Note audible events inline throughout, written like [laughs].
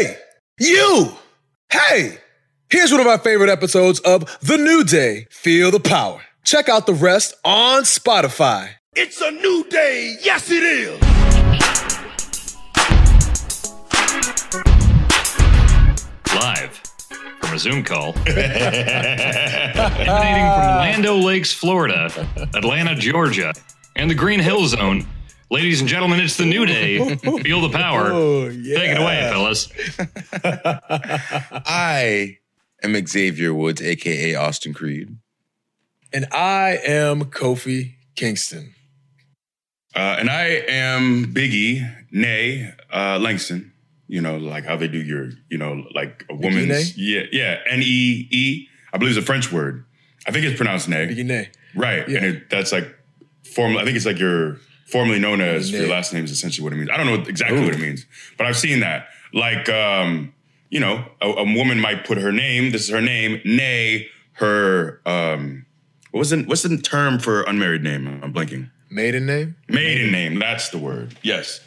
Hey, you! Hey! Here's one of my favorite episodes of The New Day Feel the Power. Check out the rest on Spotify. It's a new day. Yes, it is. Live from a Zoom call. [laughs] Emanating from Land O' Lakes, Florida, Atlanta, Georgia, and the Green Hill Zone. Ladies and gentlemen, it's the new day. [laughs] Feel the power. Oh, Take it away, fellas. [laughs] I am Xavier Woods, aka Austin Creed. And I am Kofi Kingston. Uh, and I am Biggie, nay, uh, Langston. You know, like how they do your, you know, like a woman's. Nay? Yeah, yeah. N E E. I believe it's a French word. I think it's pronounced nay. Biggie Nay. Right. Yeah. And it, that's like formal. I think it's like your formerly known as your last name is essentially what it means. I don't know exactly what it means, but I've seen that. Like, um, you know, a, a woman might put her name. This is her name. Nay, her. Um, what was the what's the term for unmarried name? I'm blanking. Maiden name? Maiden name. That's the word. Yes.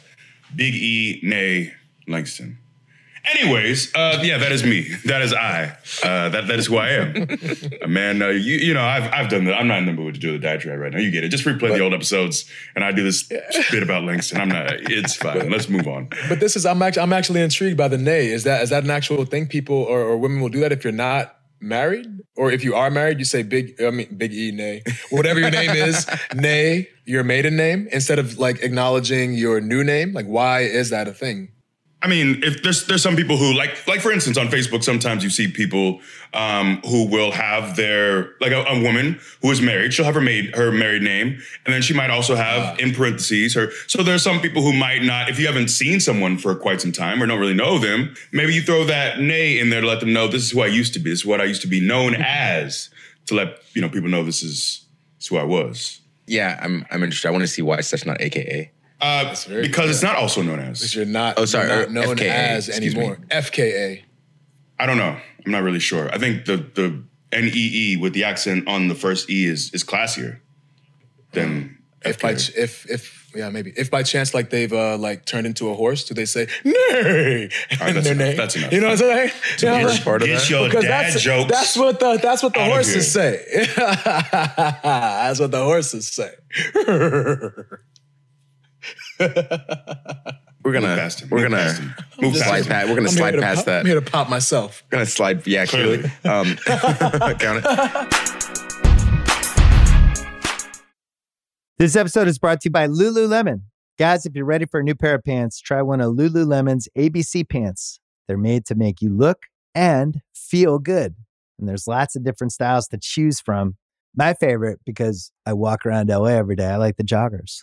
Big E, nay, Langston. Anyways, uh, yeah, that is me. That is I. Uh, that that is who I am. Uh, Man, uh, you you know, I've I've done that. I'm not in the mood to do the diatribe right now. You get it. Just replay the old episodes, and I do this bit about Langston. I'm not. It's fine. Let's move on. But this is I'm actually I'm actually intrigued by the nay. Is that is that an actual thing people or, or women will do that if you're not married? Or if you are married, you say big I mean big E nay. Whatever your name is, [laughs] nay, your maiden name, instead of like acknowledging your new name. Like why is that a thing? I mean, if there's there's some people who like like for instance on Facebook, sometimes you see people um, who will have their like a, a woman who is married, she'll have her maid her married name, and then she might also have in parentheses her. So there's some people who might not, if you haven't seen someone for quite some time or don't really know them, maybe you throw that nay in there to let them know this is who I used to be, this is what I used to be known as, to let you know people know this is, this is who I was. Yeah, I'm I'm interested. I want to see why such not AKA. Uh, very because it's not also known as. Because you're not, Oh, sorry, you're not known FKA, as excuse anymore. me. FKA. I don't know. I'm not really sure. I think the the N E E with the accent on the first E is is classier than If by ch- if if yeah maybe if by chance like they've uh like turned into a horse, do they say nay? right, [laughs] that's Their enough. name? That's enough. You know what I'm saying? [laughs] You know, Get like- part of Get that. your because dad that's jokes. that's what the that's what the horses say. [laughs] that's what the horses say. We're gonna Move past him. we're Move gonna past him. Move slide past We're gonna I'm slide here to past pop- that. I'm here to pop myself. gonna slide. Yeah, clearly. Um, [laughs] count it. This episode is brought to you by Lululemon. Guys, if you're ready for a new pair of pants, try one of Lululemon's ABC pants. They're made to make you look and feel good. And there's lots of different styles to choose from. My favorite, because I walk around LA every day, I like the joggers.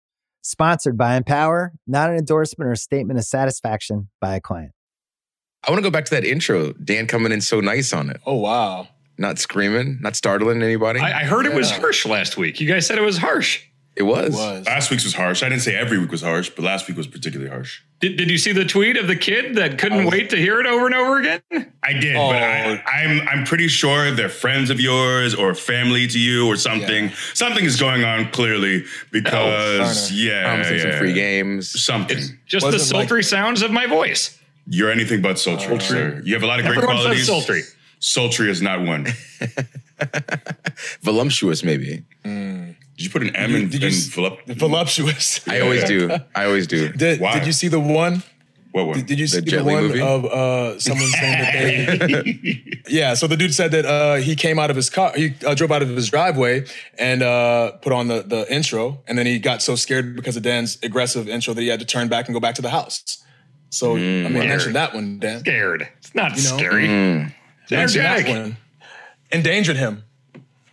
Sponsored by Empower, not an endorsement or a statement of satisfaction by a client. I want to go back to that intro. Dan coming in so nice on it, Oh wow. not screaming, not startling anybody. I, I heard it was harsh last week. You guys said it was harsh. It was. It was. Last week's was harsh. I didn't say every week was harsh, but last week was particularly harsh. Did, did you see the tweet of the kid that couldn't wait to hear it over and over again? I did, Oh. but I, oh. I'm I'm pretty sure they're friends of yours or family to you or something. Yeah. Something is going on clearly because Turner. yeah, Promising yeah, some free games. something. It's just the Wasn't like- sultry sounds of my voice. You're anything but sultry, sir. You have a lot of great Everyone qualities. says sultry. Sultry is not one. [laughs] Voluptuous, maybe. Hmm. You put an M in, Did you in s- volup- Voluptuous. I always do. [laughs] I always do. Did, Why? did you see the one? What one? Did, did you see The the, Jet Li one movie? of uh, someone saying that they? [laughs] yeah. So the dude said that uh, he came out of his car, he uh, drove out of his driveway and uh, put on the the intro, and then he got so scared because of Dan's aggressive intro that he had to turn back and go back to the house. So I mean, Weird. mention that one, Dan. Scared. It's not You know? scary. It's Mention that one. Endangered him.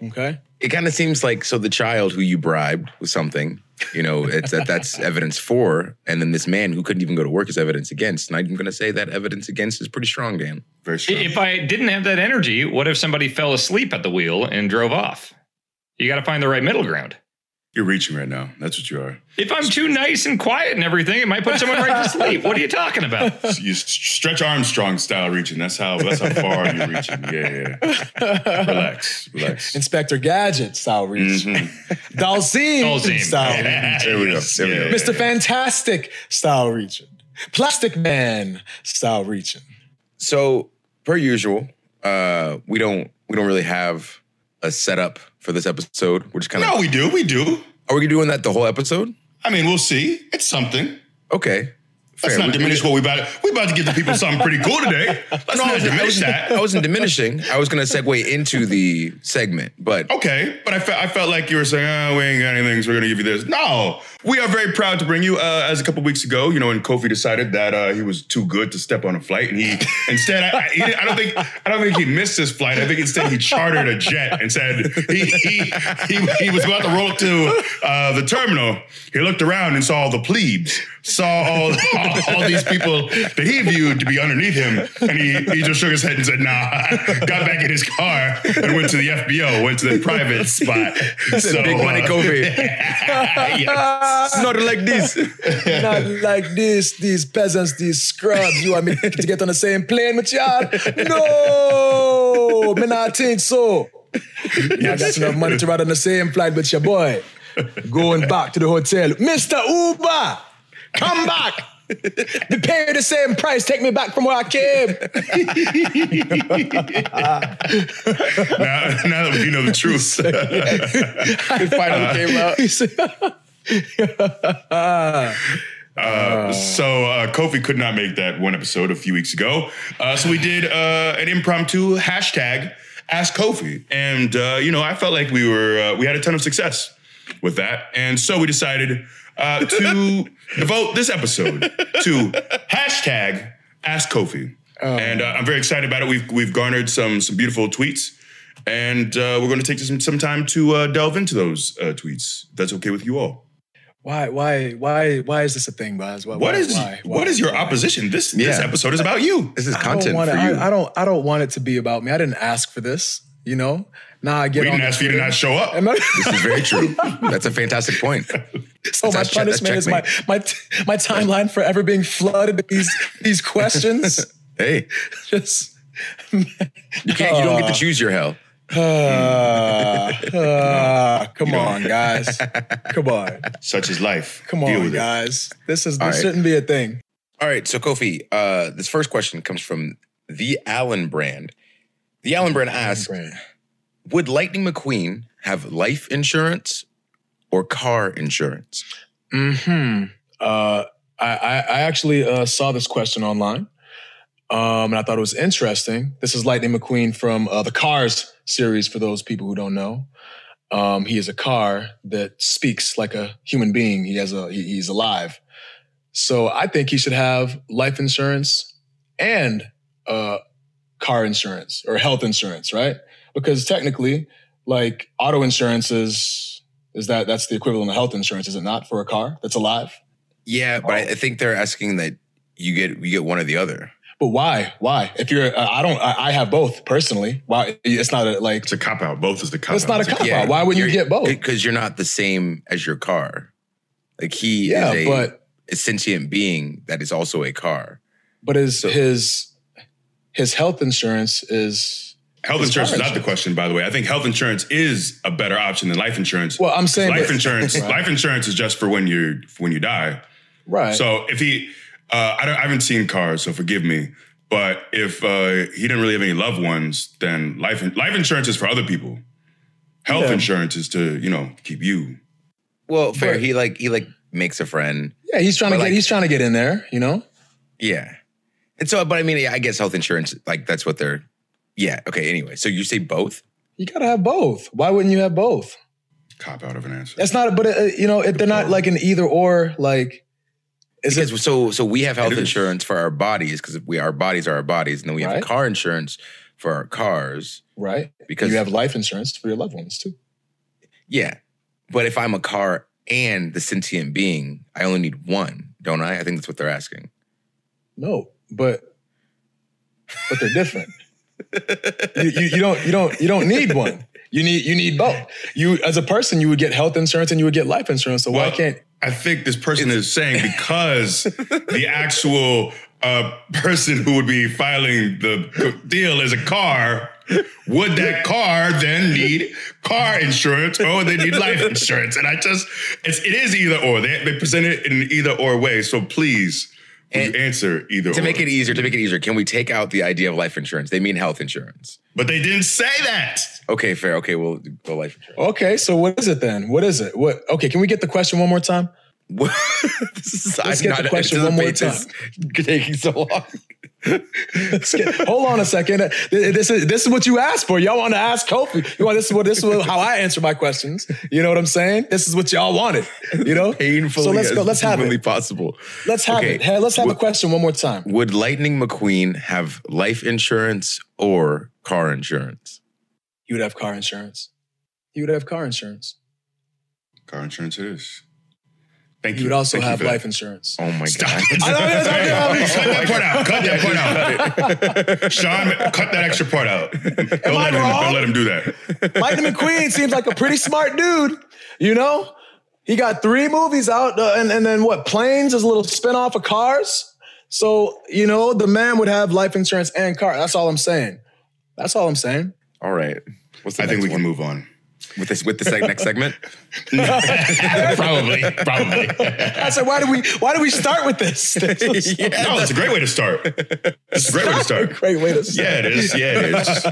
Okay. It kind of seems like so the child who you bribed with something, you know, it's that that's evidence for, and then this man who couldn't even go to work is evidence against. And I'm going to say that evidence against is pretty strong, Dan. Very strong. If I didn't have that energy, what if somebody fell asleep at the wheel and drove off? You got to find the right middle ground. You're reaching right now. That's what you are. If I'm too nice and quiet and everything, it might put someone right to [laughs] sleep. What are you talking about? You s- stretch Armstrong style reaching. That's how. That's how far you're reaching. Yeah, yeah. [laughs] Relax, relax. Inspector Gadget style reach. Mm-hmm. [laughs] Dhalsim Dhalsim. style reach. There we go. There we go. Mr. Fantastic style reaching. Plastic Man style reaching. So, per usual, uh, we don't we don't really have a setup for this episode. We're just kind of No, we do. We do. are we doing that the whole episode? I mean, we'll see. It's something. Okay, Let's not We- diminish what we about. We about to give the people something pretty cool today. [laughs] Let's No, not diminish wasn't, that. I wasn't diminishing. I was going to segue into the segment, but Okay, but I felt I felt like you were saying, "Oh, we ain't got anything, so we're gonna give you this." No, we are very proud to bring you. Uh, as a couple weeks ago, you know, when Kofi decided that uh, he was too good to step on a flight, and he instead, I, I, he, I don't think I don't think he missed his flight. I think instead he chartered a jet and said he he he, he was about to roll to uh, the terminal. He looked around and saw all the plebes, saw all, all all these people that he viewed to be underneath him, and he he just shook his head and said, "Nah." Got back in his car and went to the FBO, went to the private spot. So, big money Kofi. [laughs] yes. Not like this. [laughs] Not like this, these peasants, these scrubs. You want me to get on the same plane with y'all? No, me not think so. I got enough money to ride on the same flight with your boy. Going back to the hotel. Mr. Uber, come back. Be paid the same price. Take me back from where I came. Now, now that we know the truth. [laughs] It finally came out. [laughs] [laughs] Uh, so uh, Kofi could not make that one episode a few weeks ago. Uh, so we did uh, an impromptu hashtag Ask Kofi, and uh, you know I felt like we were uh, we had a ton of success with that, and so we decided uh, to [laughs] devote this episode to hashtag Ask Kofi, and uh, I'm very excited about it. We've we've garnered some some beautiful tweets. And uh, we're going to take some, some time to uh, delve into those uh, tweets. That's okay with you all. Why, why, why, why is this a thing, Baz? Why, What why, is why, what why, is your why? opposition? This this episode is about you. This is I don't content want for it. you. I, I don't. I don't want it to be about me. I didn't ask for this. You know. Now I get We on didn't ask for you to not show up. I- this is very true. That's a fantastic point. [laughs] so oh, my That's check- punishment is my my my timeline forever being flooded with these these questions. [laughs] Hey, [laughs] Just you can't. You don't get to choose your hell. Uh, uh, come on, guys. Come on, Such is life. come Deal on, with it. guys. This is this right. shouldn't be a thing. All right, so Kofi, uh, this first question comes from the Allen brand. The Allen brand asks, would Lightning McQueen have life insurance or car insurance? Hmm. Uh, I, I I actually uh, saw this question online, um, and I thought it was interesting. This is Lightning McQueen from uh, the Cars series. For those people who don't know, um, he is a car that speaks like a human being. He has a he, he's alive. So I think he should have life insurance and uh, car insurance or health insurance, right? Because technically, like auto insurance is is that that's the equivalent of health insurance, is it not, for a car that's alive? Yeah, but I, I think they're asking that you get you get one or the other. But why? Why? If you're, uh, I don't, I, I have both personally. Why? It's not a, like It's a cop out. Both is the cop out. it's out. not a cop out. Why wouldn't you get both? Because you're not the same as your car. Like he Yeah, is a, but a sentient being that is also a car. but his So- his his health insurance is Health It's insurance is not the question, by the way. I think health insurance is a better option than life insurance. well. I'm saying life that- insurance, [laughs] Right. life insurance is just for when you for when you die. right? So if he, uh, I, don't, I haven't seen cars, so forgive me. But if uh, he didn't really have any loved ones, then life life insurance is for other people. Health Yeah. insurance is to you know keep you. Well, fair. But- he like he like makes a friend. yeah, he's trying to get like- he's trying to get in there. You know, Yeah. And so, but I mean, I guess health insurance, like that's what they're. Yeah. Okay. Anyway, so you say both? You gotta have both. Why wouldn't you have both? Cop out of an answer. That's not. But uh, you know, if they're not like an either or. Like, is Because it so so we have health insurance for our bodies because we our bodies are our bodies, and then we have Right. car insurance for our cars. right? Because you have life insurance for your loved ones too. yeah, but if I'm a car and the sentient being, I only need one, don't I? I think that's what they're asking. No, but but they're different. you, you, you don't you don't you don't need one. You need you need both. You as a person, you would get health insurance and you would get life insurance. So why can't I think this person is saying because [laughs] the actual uh, person who would be filing the deal is a car, would that car then need car insurance or they need life insurance? And I just, it's, it is either or. They, they present it in an either or way. So please, And you answer either To or. make it easier, to make it easier, can we take out the idea of life insurance? They mean health insurance. But they didn't say that. Okay, fair. Okay, we'll go life insurance. Okay, so what is it then? What is it? What okay, can we get the question one more time? [laughs] this is, Let's get the question one more time. [laughs] Taking so long. Let's get- hold on a second. This is this is what you asked for. Y'all want to ask Kofi. You want this is what this is how I answer my questions. You know what I'm saying? This is what y'all wanted. You know? Painfully, So let's go. as Let's have humanly it. possible. Let's have Okay. it. Hey, let's have a question one more time. Would Lightning McQueen have life insurance or car insurance? You would have car insurance. You would have car insurance. Car insurance it is. Thank you. You would also Thank you have for that. life insurance. Oh my Stop. god! I know, yes, I know, I know. Cut that part out. Cut that part out. Sean, cut that extra part out. Don't I let, him, wrong? don't let him do that. Lightning McQueen seems like a pretty smart dude. You know, he got three movies out, uh, and and then what? Planes is a little spin off of Cars. So you know, the man would have life insurance and car. That's all I'm saying. That's all I'm saying. All right. What's the I think next we can move on. With this with the seg- next segment. [laughs] probably, probably. I said, why do we why do we start with this? [laughs] This is No, it's a great way to start. It's a great way to a start. [laughs] great way to start. Yeah, it is. Yeah, it is.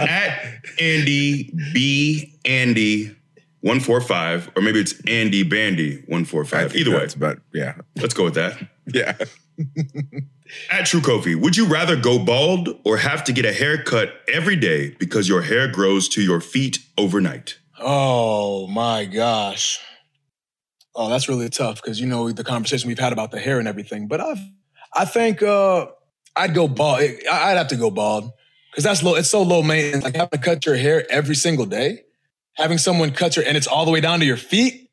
At Andy B Andy one four five, or maybe it's Andy Bandy one four I five. think Either way, that's about yeah, let's go with that. yeah. At True Kofi, would you rather go bald or have to get a haircut every day because your hair grows to your feet overnight? Oh my gosh. Oh, that's really tough because you know the conversation we've had about the hair and everything. But I, I think uh, I'd go bald. I- I'd have to go bald because that's low. It's so low maintenance. Like having to cut your hair every single day, having someone cut your and it's all the way down to your feet.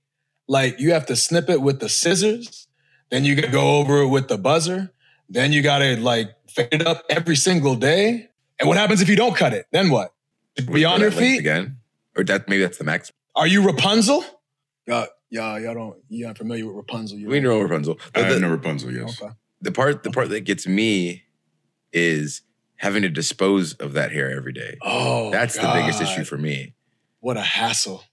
Like you have to snip it with the scissors, then you go over it with the buzzer, then you gotta like fade it up every single day. And what happens if you don't cut it? Then what? Be on your feet? again, or that maybe that's the max. Are you Rapunzel? Uh, y'all, y'all, y'all don't. You're not familiar with Rapunzel. You We know Rapunzel. I But have the, no Rapunzel, yes. Okay. the part the part that gets me is having to dispose of that hair every day. Oh, That's the biggest issue for me. What a hassle.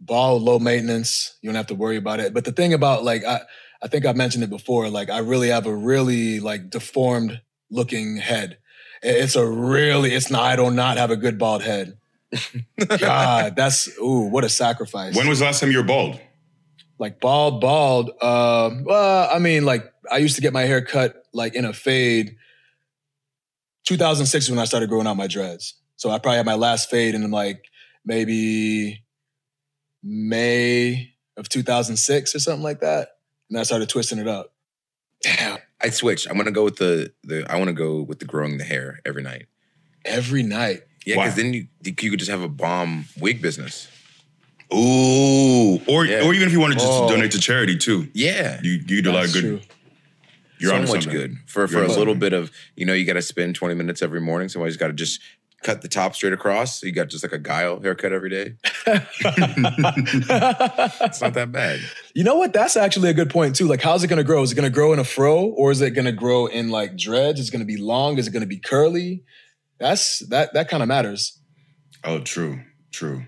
Ball, low maintenance. You don't have to worry about it. But the thing about like, I, I think I've mentioned it before. Like, I really have a really like deformed looking head. It's a really. It's not. I do not have a good bald head. [laughs] God, that's ooh, what a sacrifice. When was the last time you were bald? like bald, bald. Um, well, I mean, like I used to get my hair cut like in a fade. 2006 is when I started growing out my dreads. So I probably had my last fade in like maybe May of 2006 or something like that. And I started twisting it up. Damn. I switched. I'm gonna go with the the. I want to go with the growing the hair every night. Every night. Yeah, Why? because then you you could just have a bomb wig business. Ooh. Or Yeah. or even if you wanted just Oh. to donate to charity too. Yeah, You you do a lot of good. true. You're so much something. good for for You're a little bit of you know you got to spend 20 minutes every morning. Somebody's got to just cut the top straight across. So you got just like a Guile haircut every day. [laughs] It's not that bad. You know what? That's actually a good point too. Like, how's it gonna grow? Is it gonna grow in a fro, or is it gonna grow in like dreads? Is it gonna be long? Is it gonna be curly? That's that. That kind of matters. Oh, true. True.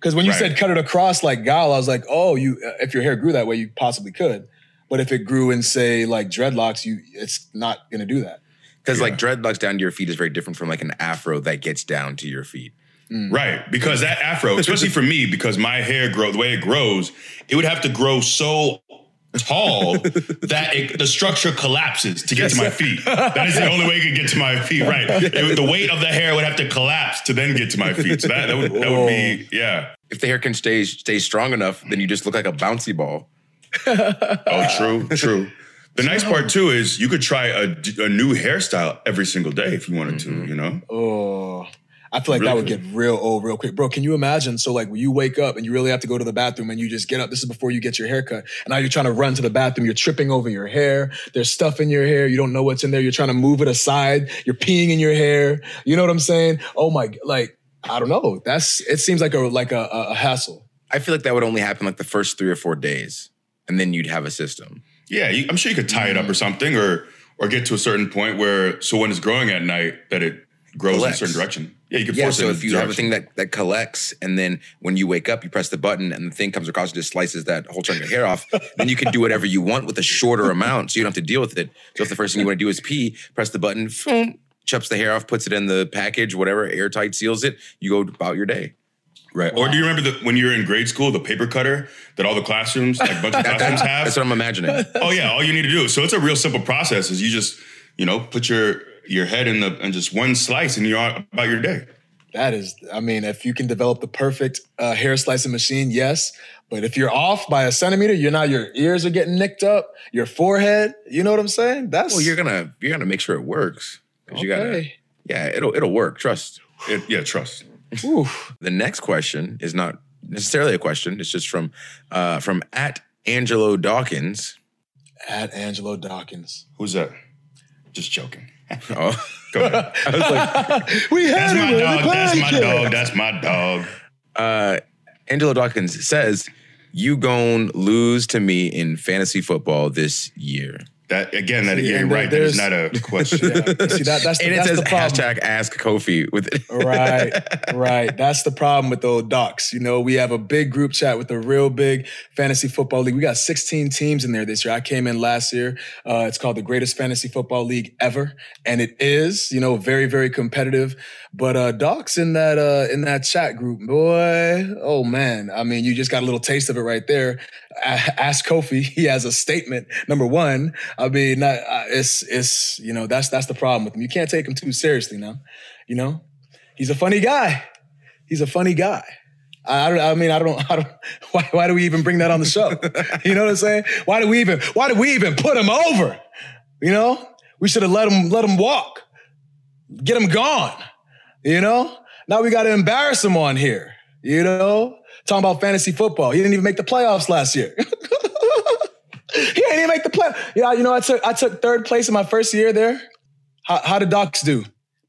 Because when you Right. said cut it across like gal, I was like, oh, you. Uh, if your hair grew that way, you possibly could. But if it grew in say like dreadlocks, you it's not gonna do that. Because Yeah. like dreadlocks down to your feet is very different from like an afro that gets down to your feet. Mm. Right. Because that afro, especially for me, because my hair grow the way it grows, it would have to grow so tall [laughs] that it, the structure collapses to get to my feet. That is the only way it could get to my feet. Right. It- the weight of the hair would have to collapse to then get to my feet. So that, that would that would be yeah. If the hair can stay stay strong enough, then you just look like a bouncy ball. Oh, true, true. The nice part too is you could try a, a new hairstyle every single day if you wanted to. Mm-hmm. You know. Oh, I feel like Really that would good. get real old real quick. Bro, can you imagine? So, like, when you wake up and you really have to go to the bathroom and you just get up, this is before you get your haircut. And now you're trying to run to the bathroom. You're tripping over your hair. There's stuff in your hair. You don't know what's in there. You're trying to move it aside. You're peeing in your hair. You know what I'm saying? Oh my, like, I don't know. That's, it seems like a, like a, a, a hassle. I feel like that would only happen like the first three or four days, and then you'd have a system. Yeah, you, I'm sure you could tie it up or something, or or get to a certain point where so when it's growing at night that it grows Collects. in a certain direction. Yeah, you could Yeah, force it. so if you have a thing that, that collects, and then when you wake up, you press the button, and the thing comes across and just slices that whole chunk of hair off, then you can do whatever you want with a shorter amount, so you don't have to deal with it. So if the first thing you want to do is pee, press the button, boom, chops the hair off, puts it in the package, whatever, airtight seals it. You go about your day. Right. Or do you remember the, when you were in grade school, the paper cutter that all the classrooms, like a bunch of [laughs] classrooms have? That's what I'm imagining. [laughs] oh yeah, all you need to do. So it's a real simple process. Is you just you know put your your head in the and just one slice and you're about your day. That is, I mean, if you can develop the perfect uh, hair slicing machine, yes. But if you're off by a centimeter, you're now your ears are getting nicked up, your forehead, you know what I'm saying? That's, Well, you're gonna you're gonna make sure it works. 'Cause you gotta, okay. yeah, it'll it'll work. Trust. It, yeah, trust. Oof. The next question is not necessarily a question. It's just from uh, from at Angelo Dawkins. At Angelo Dawkins. Who's that? Just joking. Oh, Go ahead. [laughs] We had That's my him in the dog. That's my podcast. dog. That's my dog. uh, Angelo Dawkins says, "You gon' lose to me in fantasy football this year." That again, that See, you're and right. That is there's- not a [laughs] question. Yeah. See, that, that's the, and it that's says the problem. hashtag Ask Kofi with it. right, right. [laughs] That's the problem with the docs. You know, we have a big group chat with a real big fantasy football league. We got 16 teams in there this year. I came in last year. Uh, it's called the greatest fantasy football league ever, and it is, you know, very, very competitive. But uh, docs in that uh, in that chat group, boy, oh man. I mean, you just got a little taste of it right there. A- Ask Kofi. [laughs] He has a statement. Number one, I mean, not, uh, it's it's you know that's that's the problem with him. You can't take him too seriously now. You know, he's a funny guy. He's a funny guy. I, I. I mean, I don't. I don't. [laughs] Why, why do we even bring that on the show? [laughs] You know what I'm saying? Why do we even? Why do we even put him over? You know, we should have let him let him walk, get him gone. You know, now we got to embarrass him on here. You know, talking about fantasy football. He didn't even make the playoffs last year. [laughs] he didn't even make the play. Yeah, you know, I took I took third place in my first year there. How, how did Docs do?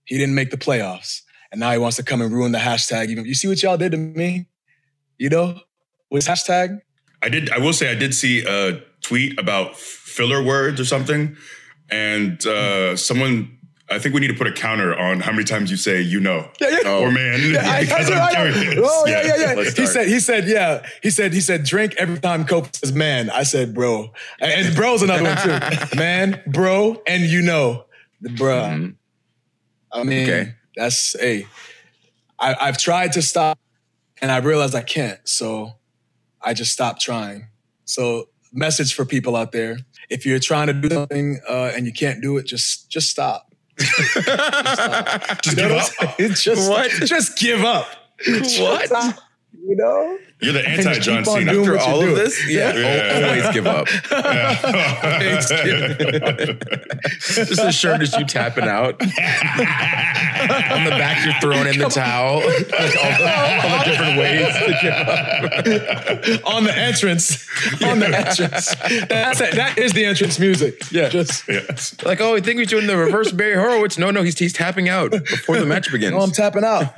He didn't make the playoffs, and now he wants to come and ruin the hashtag. You see what y'all did to me, you know, with hashtag. I did. I will say I did see a tweet about filler words or something, and uh, someone. I think we need to put a counter on how many times you say "you know" Yeah, yeah. or "man" Yeah, I- I [laughs] because know, I'm I know. curious. Oh yeah, yeah, yeah. let's He said, he said, yeah. He said, he said, drink every time Cope says man. I said, bro, and, and bro's another one too. [laughs] Man, bro, and you know, the bruh. Mhm. I mean, Okay. that's hey. I, I've tried to stop, and I realized I can't. So I just stopped trying. So message for people out there: if you're trying to do something uh, and you can't do it, just just stop. Just You give know up. [laughs] what? I'm? Just What? Just give up. What? You know. You're the anti just John Cena. After all of this, yeah, Yeah. al- always give up. [laughs] Just a shirt is you tapping out. [laughs] On the back, you're throwing in the towel. Like all, the, all the different ways to give up. on the entrance. On the entrance. That's it. That is the entrance music. Yeah. Just Yes. Like, oh, I think he's doing the reverse Barry Horowitz. No, no, he's he's tapping out before the match begins. oh, I'm tapping out.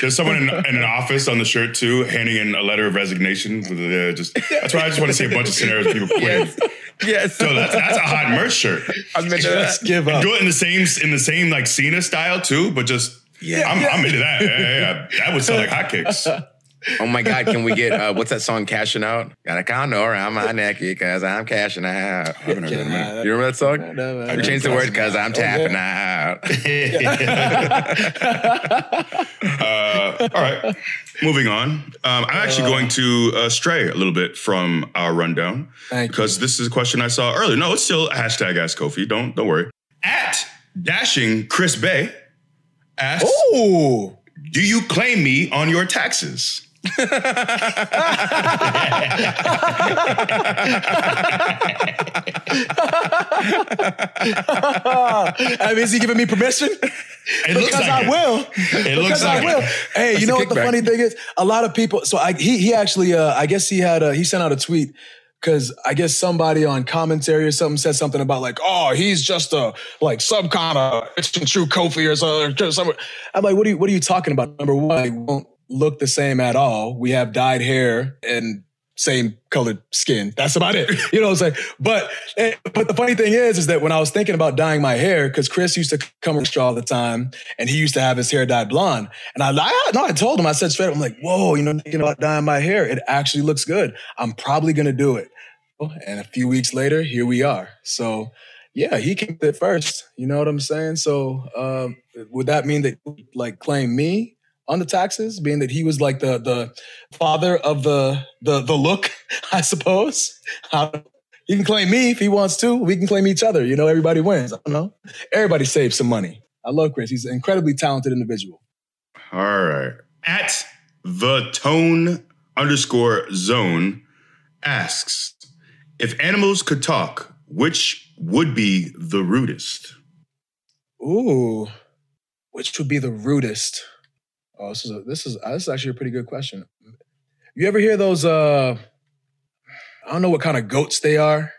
There's someone in, in an office on the shirt too, handing in a letter of resignation. With uh, just that's why I just want to see a bunch of scenarios of people [laughs] quit. yes, So that's that's a hot merch shirt. [laughs] I meant Just that. give up. Do it in the same in the same like Cena style too, but just Yeah. I'm, I'm into that. Yeah, yeah, yeah. That would sell like hotcakes. [laughs] Oh my God, can we get uh, what's that song? Cashing out. Got a condor around my neck because I'm cashing out. [laughs] I haven't heard that in a minute. You remember that song? I changed the word because I'm tapping out. [laughs] [laughs] Uh, all right. Moving on. Um, I'm actually going to uh, stray a little bit from our rundown Thank you. because this is a question I saw earlier. No, it's still hashtag Ask Kofi. Don't don't worry. At dashing Chris Bey asks, Ooh. "Do you claim me on your taxes?" [laughs] I mean, is he giving me permission? It looks because like I it. will. It looks because like I will. it. Hey, That's you know what the funny thing is? A lot of people. So I he he actually uh, I guess he had a, he sent out a tweet because I guess somebody on commentary or something said something about like, oh, he's just a like some kind of it's true Kofi or something. I'm like, what are you what are you talking about? Number one, he won't look the same at all. We have dyed hair and same colored skin. That's about it. [laughs] You know what I'm saying? But but the funny thing is, is that when I was thinking about dyeing my hair, because Chris used to come show all the time, and he used to have his hair dyed blonde, and I, I no, I told him, I said straight, up, I'm like, whoa, you know, thinking about dyeing my hair, it actually looks good. I'm probably gonna do it. And a few weeks later, here we are. So. Yeah, he came it first. You know what I'm saying? So, um, would that mean that like claim me on the taxes, being that he was like the the father of the the the look, [laughs] I suppose. He can claim me if he wants to. We can claim each other. You know, everybody wins. I don't know. Everybody saves some money. I love Chris. He's an incredibly talented individual. All right. At the tone underscore zone asks if animals could talk, which would be the rudest? Ooh, which would be the rudest? Oh, this is a, this is uh, this is actually a pretty good question. You ever hear those? uh I don't know what kind of goats they are,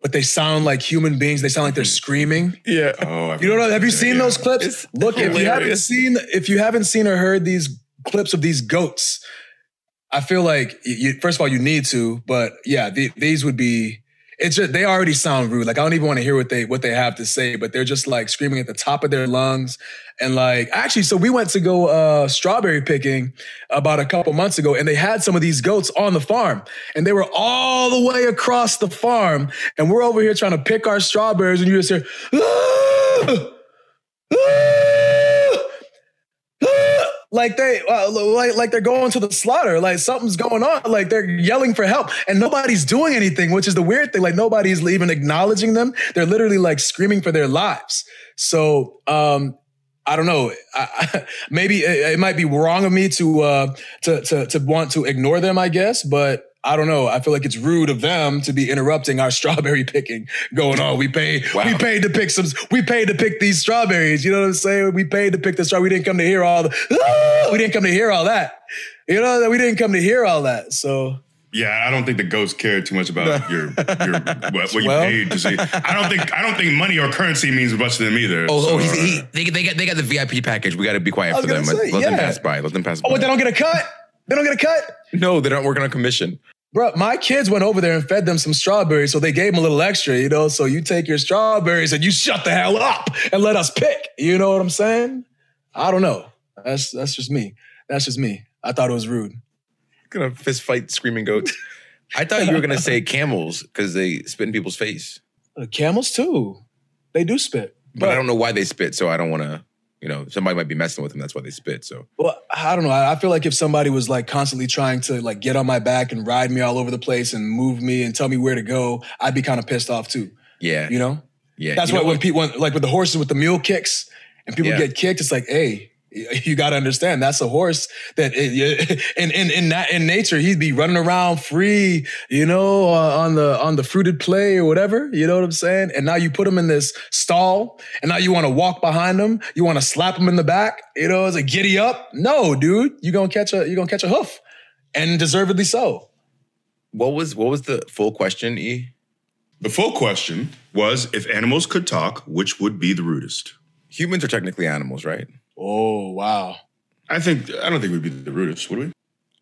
but they sound like human beings. They sound like they're screaming. Yeah. Oh, I've You don't know? Have you seen yeah. those clips? It's Look, if you haven't seen, if you haven't seen or heard these clips of these goats, I feel like you, first of all you need to, but yeah, the, these would be. It's just they already sound rude. Like I don't even want to hear what they what they have to say, but they're just like screaming at the top of their lungs. And like actually, so we went to go uh, strawberry picking about a couple months ago, and they had some of these goats on the farm, and they were all the way across the farm, and we're over here trying to pick our strawberries, and you just hear. "Ah! Ah! Ah!" Like they, uh, like, like they're going to the slaughter. Like something's going on. Like they're yelling for help, and nobody's doing anything, which is the weird thing. Like nobody's even acknowledging them. They're literally like screaming for their lives. So, um, I don't know. I, maybe it, it might be wrong of me to, uh, to to to want to ignore them. I guess, but I don't know. I feel like it's rude of them to be interrupting our [laughs] strawberry picking going on. We paid, Wow. we paid to pick some, we paid to pick these strawberries. You know what I'm saying? We paid to pick the straw. We didn't come to hear all the, "Ah!" we didn't come to hear all that. You know, we didn't come to hear all that. So Yeah, I don't think the ghosts care too much about [laughs] your your what, what you Well. paid to see. I don't think I don't think money or currency means much to them either. Oh, So, oh he's, he, they, they, got, they got the VIP package. We got to be quiet for them. gonna Let, say, let them pass by. Let them pass by. oh, what, they don't get a cut? They don't get a cut? no, they're not working on commission. Bro, my kids went over there and fed them some strawberries, so they gave them a little extra, you know. So you take your strawberries and you shut the hell up and let us pick. You know what I'm saying? I don't know. That's that's just me. That's just me. I thought it was rude. Gonna fist fight screaming goats. I thought you were gonna say [laughs] camels because they spit in people's face, Uh, camels too. They do spit. but I don't know why they spit. So I don't want to. You know, somebody might be messing with them. That's why they spit. So Well, I don't know. I feel like if somebody was like constantly trying to like get on my back and ride me all over the place and move me and tell me where to go, I'd be kind of pissed off too. yeah, You know? yeah. That's You why when people like with the horses with the mule kicks and people Yeah. get kicked, it's like, hey, [laughs] you got to understand that's a horse that [laughs] in in in that in nature he'd be running around free, you know, uh, on the on the fruited play or whatever. You know what I'm saying? And now you put him in this stall, and now you want to walk behind him, you want to slap him in the back. You know, it's a giddy up. No, dude, you gonna catch a you gonna catch a hoof, and deservedly so. What was what was the full question? E. the full question was: If animals could talk, which would be the rudest? Humans are technically animals, right? Oh wow. I think I don't think we'd be the rudest, would we?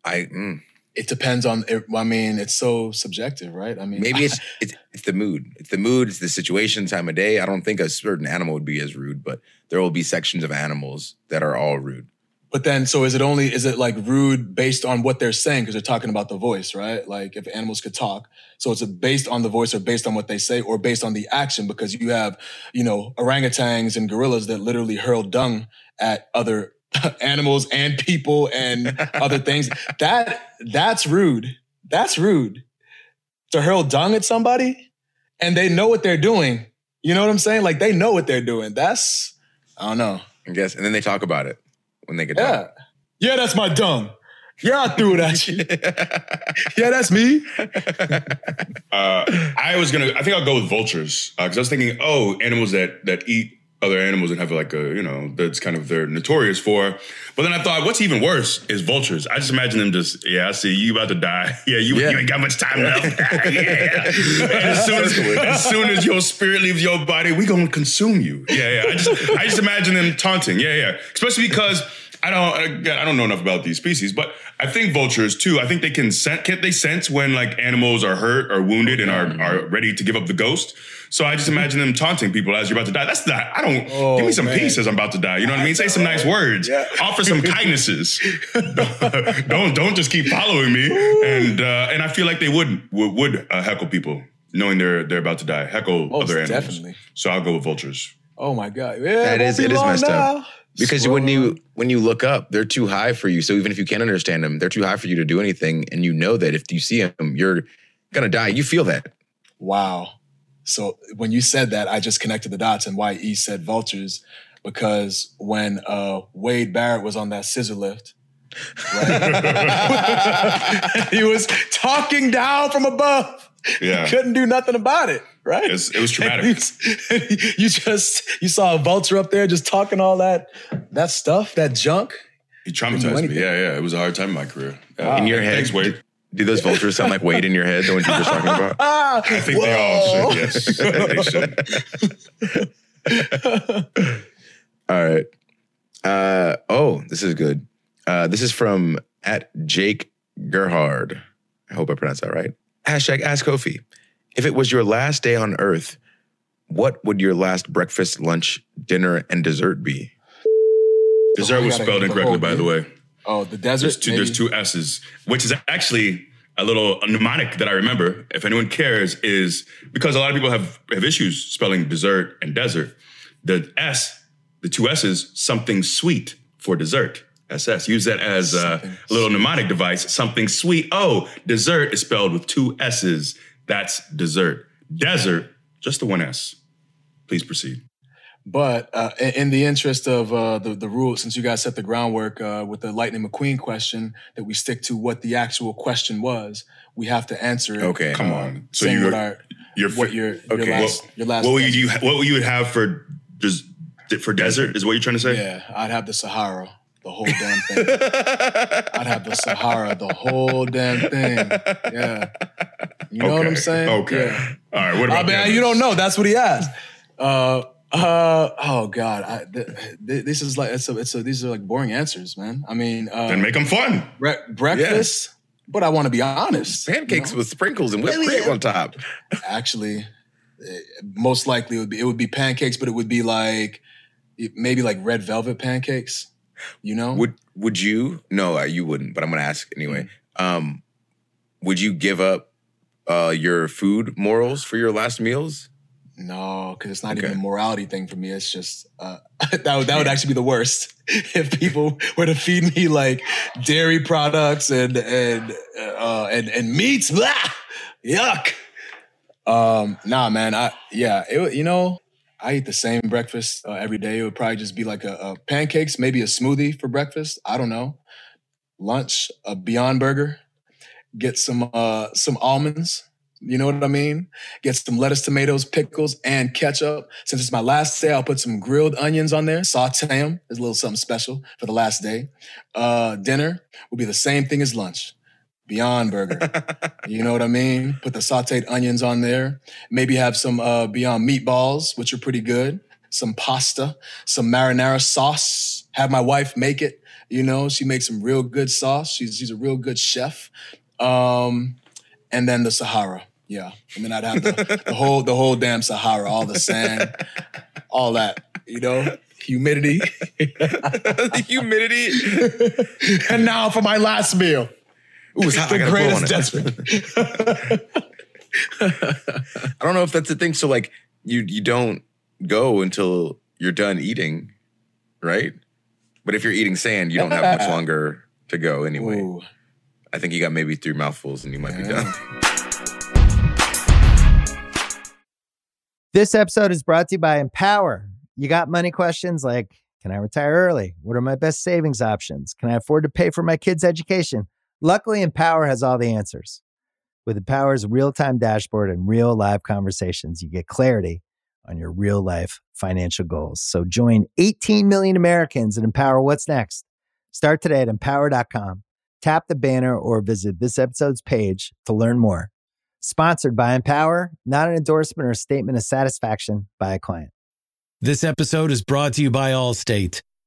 I mm, It depends on. I mean, it's so subjective, right? I mean, maybe it's [laughs] it's it's the mood. It's the mood. It's the situation, time of day. I don't think a certain animal would be as rude, but there will be sections of animals that are all rude. But then, so is it only is it like rude based on what they're saying because they're talking about the voice, right? Like if animals could talk, so it's based on the voice or based on what they say or based on the action because you have you know orangutans and gorillas that literally hurl dung at other [laughs] animals and people and [laughs] other things. That that's rude. That's rude to hurl dung at somebody and they know what they're doing. You know what I'm saying? Like they know what they're doing. That's I don't know. I guess, and then they talk about it when they get Yeah. done. Yeah, that's my dung. Yeah, I threw it at you. [laughs] yeah, that's me. Uh, I was gonna. I think I'll go with vultures because I was thinking, oh, animals that that eat other animals and have like a you know that's kind of they're notorious for. But then I thought, what's even worse is vultures. I just imagine them just, yeah, I see you about to die. [laughs] Yeah, you, Yeah. you ain't got much time left. [laughs] yeah, yeah. As soon as, as soon as your spirit leaves your body, we gonna consume you. Yeah, yeah. I just I just imagine them taunting. Yeah, yeah. Especially because. I don't. again, I don't know enough about these species, but I think vultures too. I think they can sense. Can't they sense when like animals are hurt or wounded and are are ready to give up the ghost? So I just imagine them taunting people as you're about to die. That's not. I don't. Oh, give me some man. peace as I'm about to die. You know what I mean? Say some nice words. Offer some kindnesses. [laughs] don't don't just keep following me. And uh, and I feel like they would would, would uh, heckle people knowing they're they're about to die. Heckle Most other animals. definitely. So I'll go with vultures. Oh my god. Yeah, That it is- won't it be is long messed up. Because when you when you look up, they're too high for you. So even if you can't understand them, they're too high for you to do anything. And you know that if you see them, you're gonna die. You feel that. Wow. So when you said that, I just connected the dots and why E said vultures, because when uh, Wade Barrett was on that scissor lift, right? [laughs] [laughs] he was talking down from above. Yeah. Couldn't do nothing about it, right? It's- it was traumatic. You, [laughs] you just you saw a vulture up there just talking all that that stuff, that junk. He traumatized me. Yeah, yeah. It was a hard time in my career. Yeah. In your head, Thanks, Wade. do those vultures sound like Wade in your head? The ones you were just talking about. Ah, [laughs] I think they all should. Yes, [laughs] they should. All right. Uh, oh, this is good. Uh, this is from at Jake Gerhard. I hope I pronounced that right. Hashtag Ask Kofi. If it was your last day on Earth, what would your last breakfast, lunch, dinner, and dessert be? Dessert we was spelled get the incorrectly, by the way. Oh, the desert. There's two, there's two S's, which is actually a little a mnemonic that I remember. If anyone cares, is because a lot of people have have issues spelling dessert and desert. The S, the two S's, something sweet for dessert. SS. Use that as a little mnemonic device. Something sweet. Oh, dessert is spelled with two S's. That's dessert. Desert, just the one S. Please proceed. But uh, in, the interest of uh, the the rule, since you guys set the groundwork uh, with the Lightning McQueen question, that we stick to what the actual question was, we have to answer it. Okay. Come on. So you're- what our Your what your your Okay. last your last What would you what would you would have for just for desert? Is what you're trying to say? Yeah, I'd have the Sahara, the whole damn thing. I'd have the Sahara, the whole damn thing. Yeah, you know what I'm saying? Okay. Yeah. All right. What about I mean, you don't know. That's what he asked. Uh, uh, oh God, I, th- th- this is like it's a, it's a, these are like boring answers, man. I mean, uh, Then make them fun. bre- breakfast. But I want to be honest. you Pancakes know? with sprinkles and whipped cream on top. actually, eh, most likely it would be it would be pancakes, but it would be like maybe like red velvet pancakes. You know, Would Would you? No, uh, you wouldn't. But I'm gonna ask anyway. Um, would you give up uh, your food morals for your last meals? No, because it's not Okay. even a morality thing for me. It's just uh, [laughs] that would that would actually be the worst [laughs] if people were to feed me like dairy products and and uh, and and meats. Blah, yuck. Um, nah, man. I yeah. It, you know, I eat the same breakfast uh, every day. It would probably just be like a, a pancakes, maybe a smoothie for breakfast. I don't know. Lunch, a Beyond Burger. Get some uh some almonds. You know what I mean? Get some lettuce, tomatoes, pickles, and ketchup. Since it's my last day, I'll put some grilled onions on there, saute them. There's a little something special for the last day. Uh, dinner will be the same thing as lunch. Beyond Burger. [laughs] you know what I mean? Put the sauteed onions on there. Maybe have some uh, Beyond meatballs, which are pretty good. Some pasta, some marinara sauce. Have my wife make it. You know, she makes some real good sauce. She's she's a real good chef. Um, and then the Sahara. Yeah. I mean, I'd have the, the whole the whole damn Sahara, all the sand, all that. You know? humidity. [laughs] humidity. [laughs] and now for my last meal. Ooh, it's hot. I The gotta blow on greatest it. desperate. [laughs] I don't know if that's the thing. So like you you don't go until you're done eating, right? But if you're eating sand, you don't have much [laughs] longer to go anyway. Ooh. I think you got maybe three mouthfuls and you might be done. This episode is brought to you by Empower. You got money questions like Can I retire early? What are my best savings options? Can I afford to pay for my kids' education? Luckily, Empower has all the answers. With Empower's real time dashboard and real live conversations, you get clarity on your real life financial goals. So join 18 million Americans and empower what's next. Start today at empower.com. Tap the banner or visit this episode's page to learn more. Sponsored by Empower, not an endorsement or statement of satisfaction by a client. This episode is brought to you by Allstate.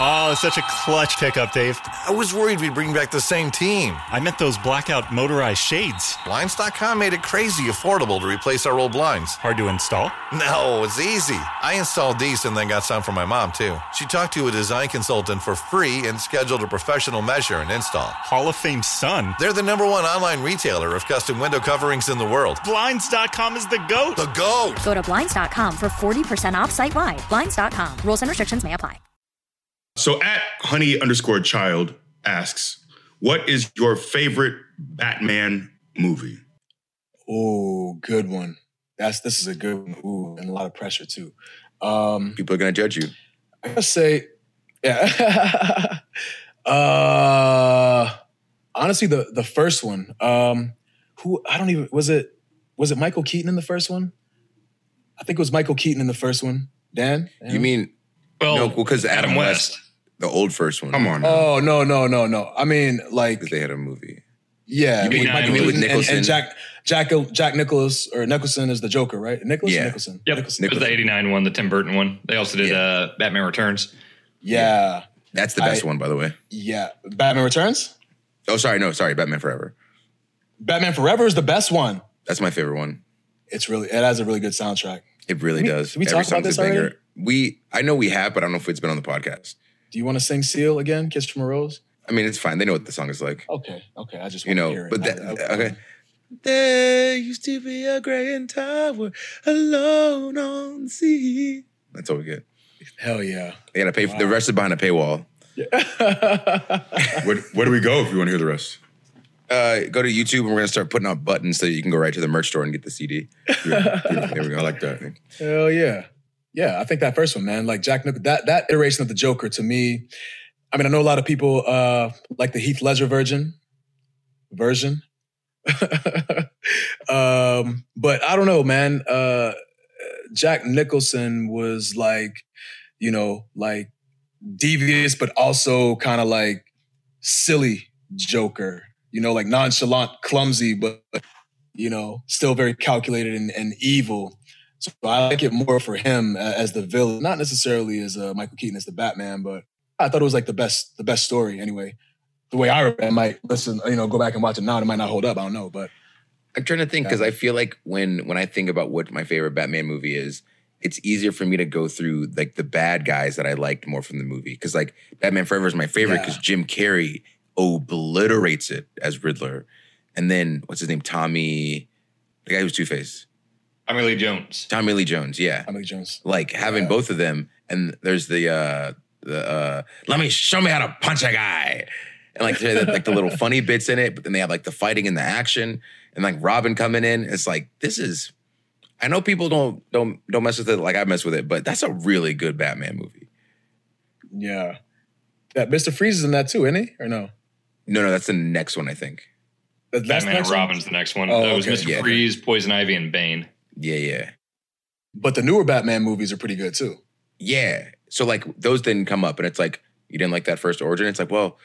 Oh, such a clutch pickup, Dave. I was worried we'd bring back the same team. I meant those blackout motorized shades. Blinds.com made it crazy affordable to replace our old blinds. Hard to install? No, it's easy. I installed these and then got some for my mom, too. She talked to a design consultant for free and scheduled a professional measure and install. Hall of Fame son. They're the number one online retailer of custom window coverings in the world. Blinds.com is the GOAT. The GOAT! Go to Blinds.com for 40% off site wide. Blinds.com. Rules and restrictions may apply. So at honey underscore child asks, what is your favorite Batman movie? Oh, good one. That's this is a good one. Ooh, and a lot of pressure too. Um, People are gonna judge you. I gotta say, yeah. [laughs] uh, honestly, the the first one. Um, who I don't even was it was it Michael Keaton in the first one? I think it was Michael Keaton in the first one. Dan, You mean Well, no? Because Adam, West, the old first one. Come on. now. Oh no no no no! I mean like they had a movie. yeah, You mean- with Michael with Keaton and- Nicholson? and, Jack Jack Jack Nicholas or Nicholson is the Joker, right? Nicholas Yeah. Nicholson. Yep, Nicholson. it was the '89 one, the Tim Burton one. They also did Yeah. uh, Batman Returns. Yeah, That's the best I- one, by the way. yeah. Batman Returns. Oh, sorry, no, sorry, Batman Forever. Batman Forever is the best one. That's my favorite one. It's really it has a really good soundtrack. It really we- does. did we Every talk about this banger. already? We, I know we have, but I don't know if it's been on the podcast. Do you want to sing Seal again? Kiss from a Rose. I mean, it's fine. They know what the song is like. Okay, okay. I just You want to know, hear it. You know, but that, I- I- okay. There used to be a grand tower alone on the sea. That's all we get. Hell yeah. They gotta pay. For, The rest is behind a paywall. [laughs] Where, where do we go if you want to hear the rest? Uh, go to YouTube and we're gonna start putting out buttons so you can go right to the merch store and get the CD. There we go. I like that. Hell yeah. Yeah, I think that first one, man. Like Jack Nicholson, that that iteration of the Joker to me. I mean, I know a lot of people uh like the Heath Ledger version version. [laughs] um, but I don't know, man. Uh Jack Nicholson was like, you know, like devious, but also kind of like silly Joker, you know, like nonchalant, clumsy, but you know, still very calculated and, and evil. So I like it more for him as the villain, not necessarily as uh, Michael Keaton as the Batman, but I thought it was like the best, the best story anyway. The way I read I might listen, you know, go back and watch it now. It might not hold up. I don't know, but I'm trying to think because I feel like when when I think about what my favorite Batman movie is, it's easier for me to go through like the bad guys that I liked more from the movie. Because like Batman Forever is my favorite Yeah. because Jim Carrey obliterates it as Riddler, and then what's his name, Tommy, the guy who's Two Face, Tommy Lee Jones. Tommy Lee Jones. Yeah, Tommy Lee Jones. like having Yeah. both of them, and there's the uh the uh let me show me how to punch a guy. And like the, like the little funny bits in it, but then they have like the fighting and the action, and like Robin coming in. It's like this is. I know people don't don't don't mess with it like I mess with it, but that's a really good Batman movie. Yeah. That Mr. Freeze is in that too, isn't he? Or no? No, no, that's the next one I think. That's Batman and next one? Robin's the next one. Oh, that was okay. Mr. Yeah. Freeze, Poison Ivy, and Bane. Yeah, yeah, But the newer Batman movies are pretty good too. yeah. So like those didn't come up, and it's like You didn't like that first origin. It's like, well,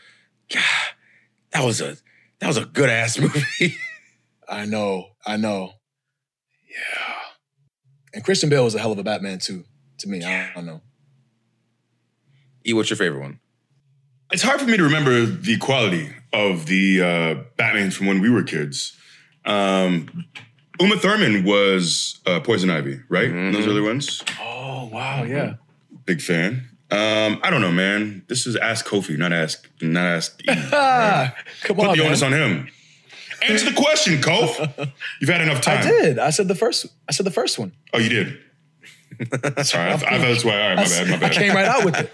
yeah, that was a that was a good ass [laughs] movie. I know, I know. Yeah. And Christian Bale was a hell of a Batman too, to me. I don't know. E, what's your favorite one? It's hard for me to remember the quality of the uh, Batmans from when we were kids. Um, Uma Thurman was uh, Poison Ivy, right? Those early ones. Oh wow, yeah. Big fan. Um, I don't know, man. This is ask Kofi, not ask, not ask. E. [laughs] Ah, come Put on, the man. onus on him. Answer the question, Kof. You've had enough [laughs] time. I did. I said the first. I said the first one. Oh, you did. [laughs] Sorry, I, I thought that's why. All right, my bad, my I bad. came right out with it.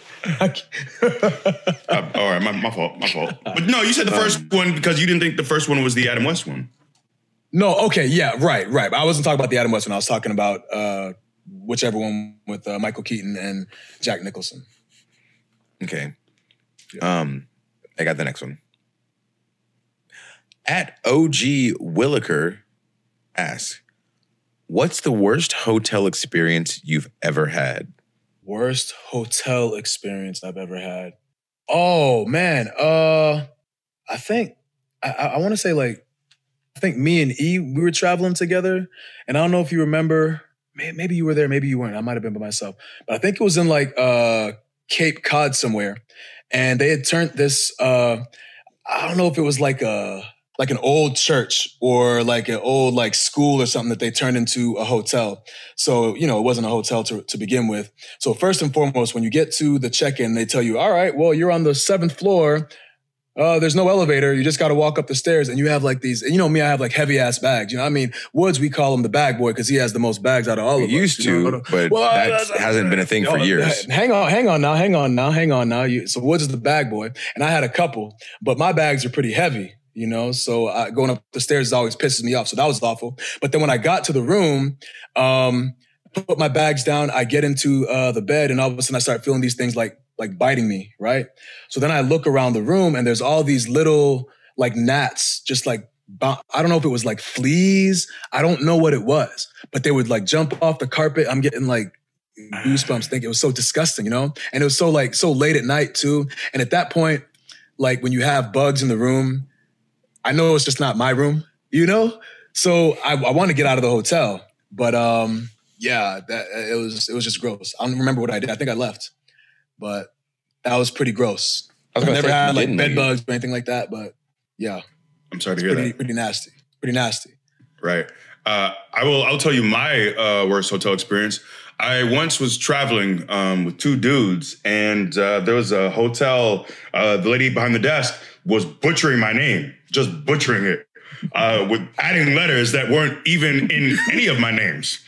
Uh, all right, my, my fault, my fault. But no, you said the first one because you didn't think the first one was the Adam West one. No, okay, yeah, right, right. I wasn't talking about the Adam West one. I was talking about uh, whichever one with uh, Michael Keaton and Jack Nicholson. Okay. Um, I got the next one. At OG Williker asks, What's the worst hotel experience you've ever had? Worst hotel experience I've ever had. Oh man, uh, I think I, I want to say like I think me and E we were traveling together, and I don't know if you remember. Maybe you were there, maybe you weren't. I might have been by myself, but I think it was in like uh Cape Cod somewhere, and they had turned this. uh I don't know if it was like a like an old church or like an old like school or something that they turned into a hotel. So you know it wasn't a hotel to to begin with. So first and foremost, when you get to the check-in, they tell you, "All right, well, you're on the seventh floor. Uh, there's no elevator. You just got to walk up the stairs, and you have like these. And you know me, I have like heavy ass bags. You know, I mean, Woods, we call him the bag boy because he has the most bags out of all We of us. used you know? to, but Well, that hasn't been a thing for Oh, years. Hang on, hang on now, hang on now, hang on now. You, so Woods is the bag boy, and I had a couple, but my bags are pretty heavy, you know. So uh, going up the stairs always pisses me off. So that was awful. But then when I got to the room, um, put my bags down, I get into uh, the bed, and all of a sudden I start feeling these things like like biting me, right? So then I look around the room, and there's all these little like gnats, just like I don't know if it was like fleas. I don't know what it was, but they would like jump off the carpet. I'm getting like goosebumps. Think it was so disgusting, you know. And it was so like so late at night too. And at that point, like when you have bugs in the room, I know it's just not my room, you know. So I, I want to get out of the hotel, but um, yeah, that it was it was just gross. I don't remember what I did. I think I left, but that was pretty gross. I was I've never say, had like didn't bed bugs or anything like that, but yeah, I'm sorry to it's hear pretty that. pretty nasty, pretty nasty. Right. Uh, I will. I'll tell you my uh, worst hotel experience. I once was traveling um, with two dudes, and uh, there was a hotel. Uh, the lady behind the desk was butchering my name, just butchering it, uh, with adding letters that weren't even in any of my names.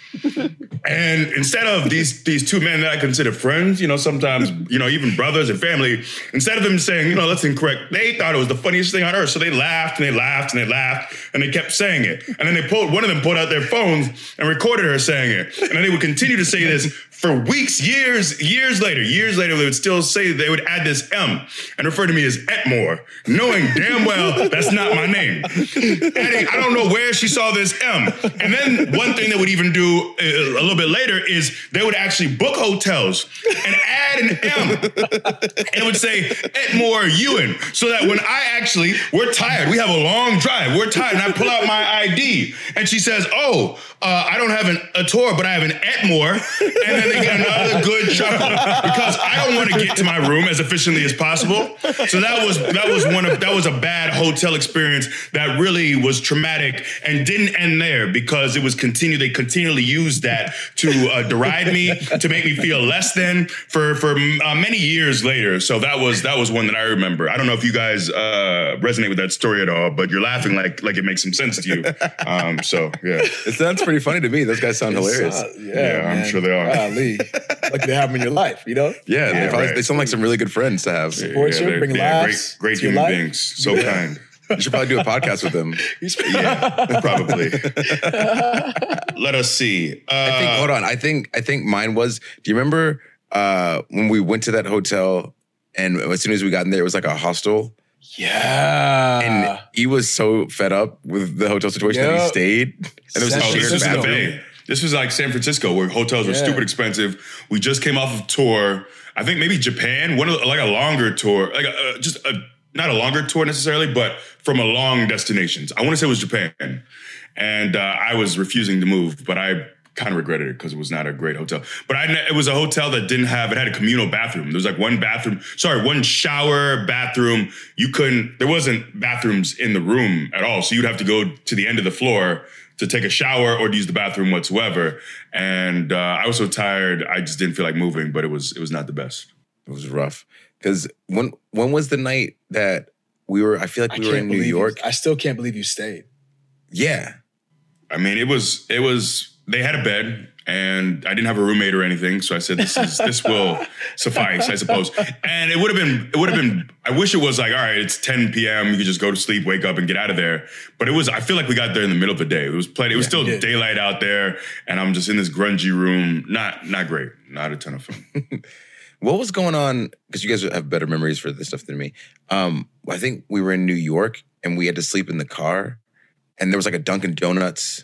And instead of these these two men that I consider friends, you know, sometimes you know even brothers and family, instead of them saying, you know, that's incorrect, they thought it was the funniest thing on earth. So they laughed and they laughed and they laughed and they kept saying it. And then they pulled one of them pulled out their phones and recorded her saying it. And then they would continue to say this for weeks, years, years later. Years later, they would still say they would add this M and refer to me as Etmore, knowing damn well that's not my name. Adding, I don't know where she saw this M. And then one thing they would even do a little bit later is they would actually book hotels and add an M. and it would say Etmore Ewen. So that when I actually, we're tired, we have a long drive, we're tired, and I pull out my ID and she says, Oh, uh, I don't have an, Ettore, but I have an Etmore. And then they get another good chuckle because I don't want to get to my room as efficiently as possible. So that was that was one of that was a bad hotel experience that really was traumatic and didn't end there because it was continued. they continually used that to uh, deride me to make me feel less than for for uh, many years later. So that was that was one that I remember. I don't know if you guys uh, resonate with that story at all, but you're laughing like like it makes some sense to you. Um, so yeah, It sounds pretty funny to me. Those guys sound hilarious. Uh, yeah, Yeah, I'm sure they are. Golly. Lucky to have them in your life, you know. yeah, they, probably, right. they sound like some really good friends to have. Support you, bring yeah, laughs great, great to your human life. beings, so kind. You should probably do a podcast with them. [laughs] Yeah, [laughs] probably. Let us see. Uh, I think. Hold on. I think. I think mine was. Do you remember uh, when we went to that hotel and as soon as we got in there, it was like a hostel, Yeah. and he was so fed up with the hotel situation that he stayed, and it was a San Oh, this shared was in the bathroom. This was like San Francisco, where hotels were Yeah. stupid expensive. We just came off of a tour. I I think maybe Japan, one of the, like a longer tour, like a, just a not a longer tour necessarily, but from a long destinations. I want to say it was Japan, and uh, I was refusing to move, but I kind of regretted it because it was not a great hotel. But I, it was a hotel that didn't have it had a communal bathroom. There was like one bathroom, sorry, one shower bathroom. You couldn't. There wasn't bathrooms in the room at all, so you'd have to go to the end of the floor to take a shower or to use the bathroom whatsoever. And uh, I was so tired, I just didn't feel like moving. But it was it was not the best. It was rough. Because when when was the night that we were? I feel like I we were in New believe you- York. I still can't believe you stayed. Yeah, I mean, it was it was they had a bed and I didn't have a roommate or anything, so I said this is this will [laughs] suffice, I suppose. And it would have been it would have been I wish it was like, all right, it's 10 p.m. You could just go to sleep, wake up, and get out of there. But it was I feel like we got there in the middle of the day. It was plenty, it was Yeah, still we daylight out there, and I'm just in this grungy room. Not not great. Not a ton of fun. [laughs] What was going on? Because you guys have better memories for this stuff than me. Um, I think we were in New York and we had to sleep in the car, and there was like a Dunkin' Donuts.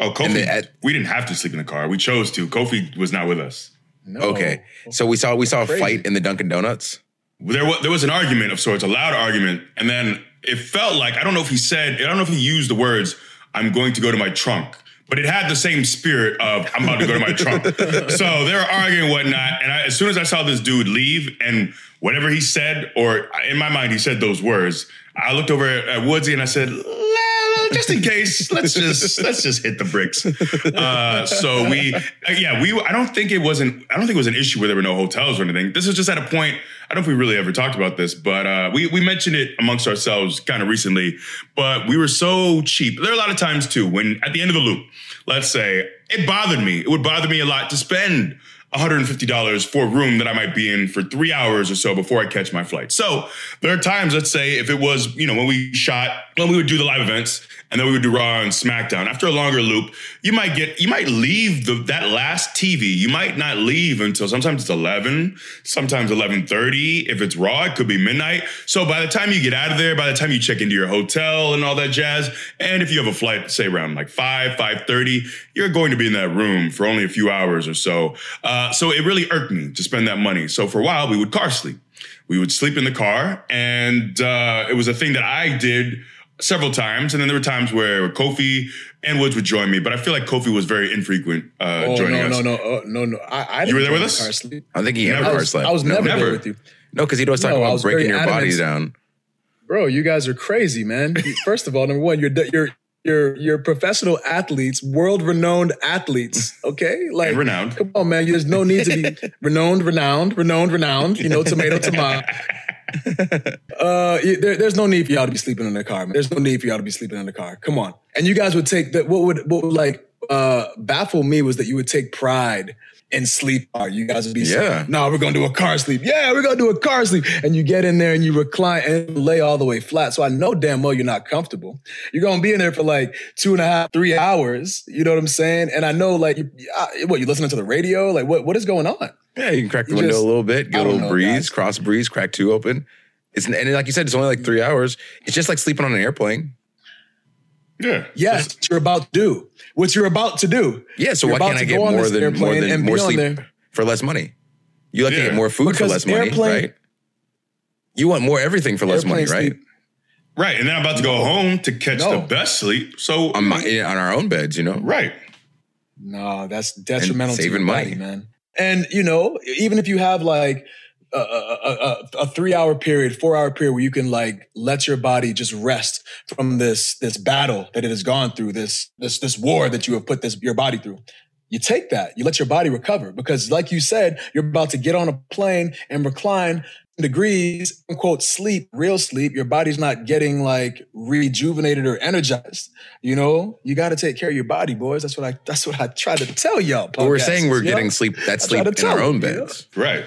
Oh, Kofi, And they we didn't have to sleep in the car. We chose to. Kofi was not with us. No. Okay, so we saw we saw a Crazy. fight in the Dunkin' Donuts. there was, there was an argument of sorts, a loud argument, and then it felt like I don't know if he said, I don't know if he used the words, "I'm going to go to my trunk," but it had the same spirit of "I'm about to go to my trunk." [laughs] So they're arguing and whatnot, and I, as soon as I saw this dude leave, and whatever he said, or in my mind he said those words, I looked over at, Woodsy and I said. Just in case, let's just let's just hit the bricks. Uh, so we, uh, yeah, we. I don't think it wasn't. I don't think it was an issue where there were no hotels or anything. This was just at a point. I don't know if we really ever talked about this, but uh, we we mentioned it amongst ourselves kind of recently. But we were so cheap. There are a lot of times too when at the end of the loop, let's say it bothered me. It would bother me a lot to spend. $150 for a room that I might be in for three hours or so before I catch my flight. So there are times, let's say, if it was, you know, when we shot, when we would do the live events and then we would do Raw and SmackDown, after a longer loop, you might get, you might leave the, that last TV. You might not leave until sometimes it's 11, sometimes 11.30. If it's Raw, it could be midnight. So by the time you get out of there, by the time you check into your hotel and all that jazz, and if you have a flight, say around like 5, 5.30, you're going to be in that room for only a few hours or so. Uh, so it really irked me to spend that money. So for a while, we would car sleep. We would sleep in the car, and uh, it was a thing that I did several times. And then there were times where Kofi and Woods would join me, but I feel like Kofi was very infrequent uh, Oh joining no, us. no, no, oh, no, no. I, I You were there with us? the car sleep. I think he Never. ever I car was, slept. I was never, never. there with you, no, because he'd always talk No, I about was breaking very your body down. bro. You guys are crazy, man. First of all, number one, you're you're you're you're professional athletes, world renowned athletes. Okay, like And renowned. Come on, man. There's no need to be renowned, [laughs] renowned, renowned, renowned. You know, tomato, tomato. Uh, there, there's no need for y'all to be sleeping in the car. Man. There's no need for y'all to be sleeping in the car. Come on. And you guys would take that. What would what would like uh, baffle me was that you would take pride in sleep car. You guys would be Yeah. saying, "No, we're gonna do a car sleep. Yeah, we're gonna do a car sleep." And you get in there and you recline and lay all the way flat. So I know damn well you're not comfortable. You're gonna be in there for like two and a half, three hours. You know what I'm saying? And I know like, you, uh, what you listening to the radio? Like, what what is going on? Yeah, you can crack the You window just- a little bit, get a little know, breeze, guys. cross breeze, crack two open. It's and like you said, it's only like three hours. It's just like sleeping on an airplane. Yeah. Yes, what you're about to do. What you're about to do. Yeah, so You're why can't I get more than more than and more sleep there. for less money? You like to Yeah. get more food for less money, airplane- right? You want more everything for less money, Airplane right? sleep- Right. And then I'm about to go home to catch No. the best sleep. So, On my on our own beds, you know. right. No, that's detrimental to saving your money. body, man. And you know, even if you have like a, a, a, a- three hour period, four hour period where you can like let your body just rest from this this battle that it has gone through, this this this war that you have put this your body through. You take that, you let your body recover because, like you said, you're about to get on a plane and recline degrees, unquote, sleep, real sleep. Your body's not getting like rejuvenated or energized. You know, you got to take care of your body, boys. That's what I. That's what I try to tell y'all. But we're saying we're podcasters, you know? getting sleep that sleep in our you, own you know? beds. Right.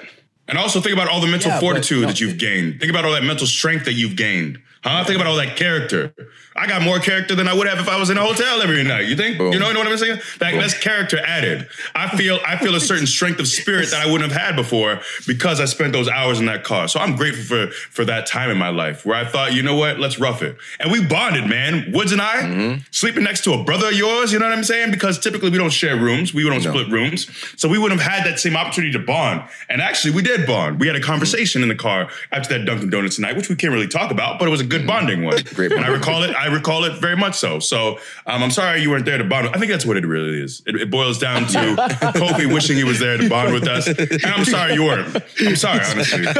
And also think about all the mental Yeah, but fortitude no. that you've gained. Think about all that mental strength that you've gained. Huh? Think about all that character. I got more character than I would have if I was in a hotel every night. You think? Boom. You know, you know what I'm saying? That, that's character added. I feel I feel a certain strength of spirit that I wouldn't have had before because I spent those hours in that car. So I'm grateful for for that time in my life where I thought, you know what, let's rough it. And we bonded, man. Woods and I Mm-hmm. sleeping next to a brother of yours. You know what I'm saying? Because typically we don't share rooms, we don't No. split rooms, so we wouldn't have had that same opportunity to bond. And actually, we did bond. We had a conversation in the car after that Dunkin' Donuts night, which we can't really talk about, but it was a good bonding one. Great And I recall it. I recall it very much so. So um, I'm sorry you weren't there to bond. I think that's what it really is. It, it boils down to [laughs] Kofi wishing he was there to bond with us, and I'm sorry you weren't. I'm sorry, honestly. [laughs]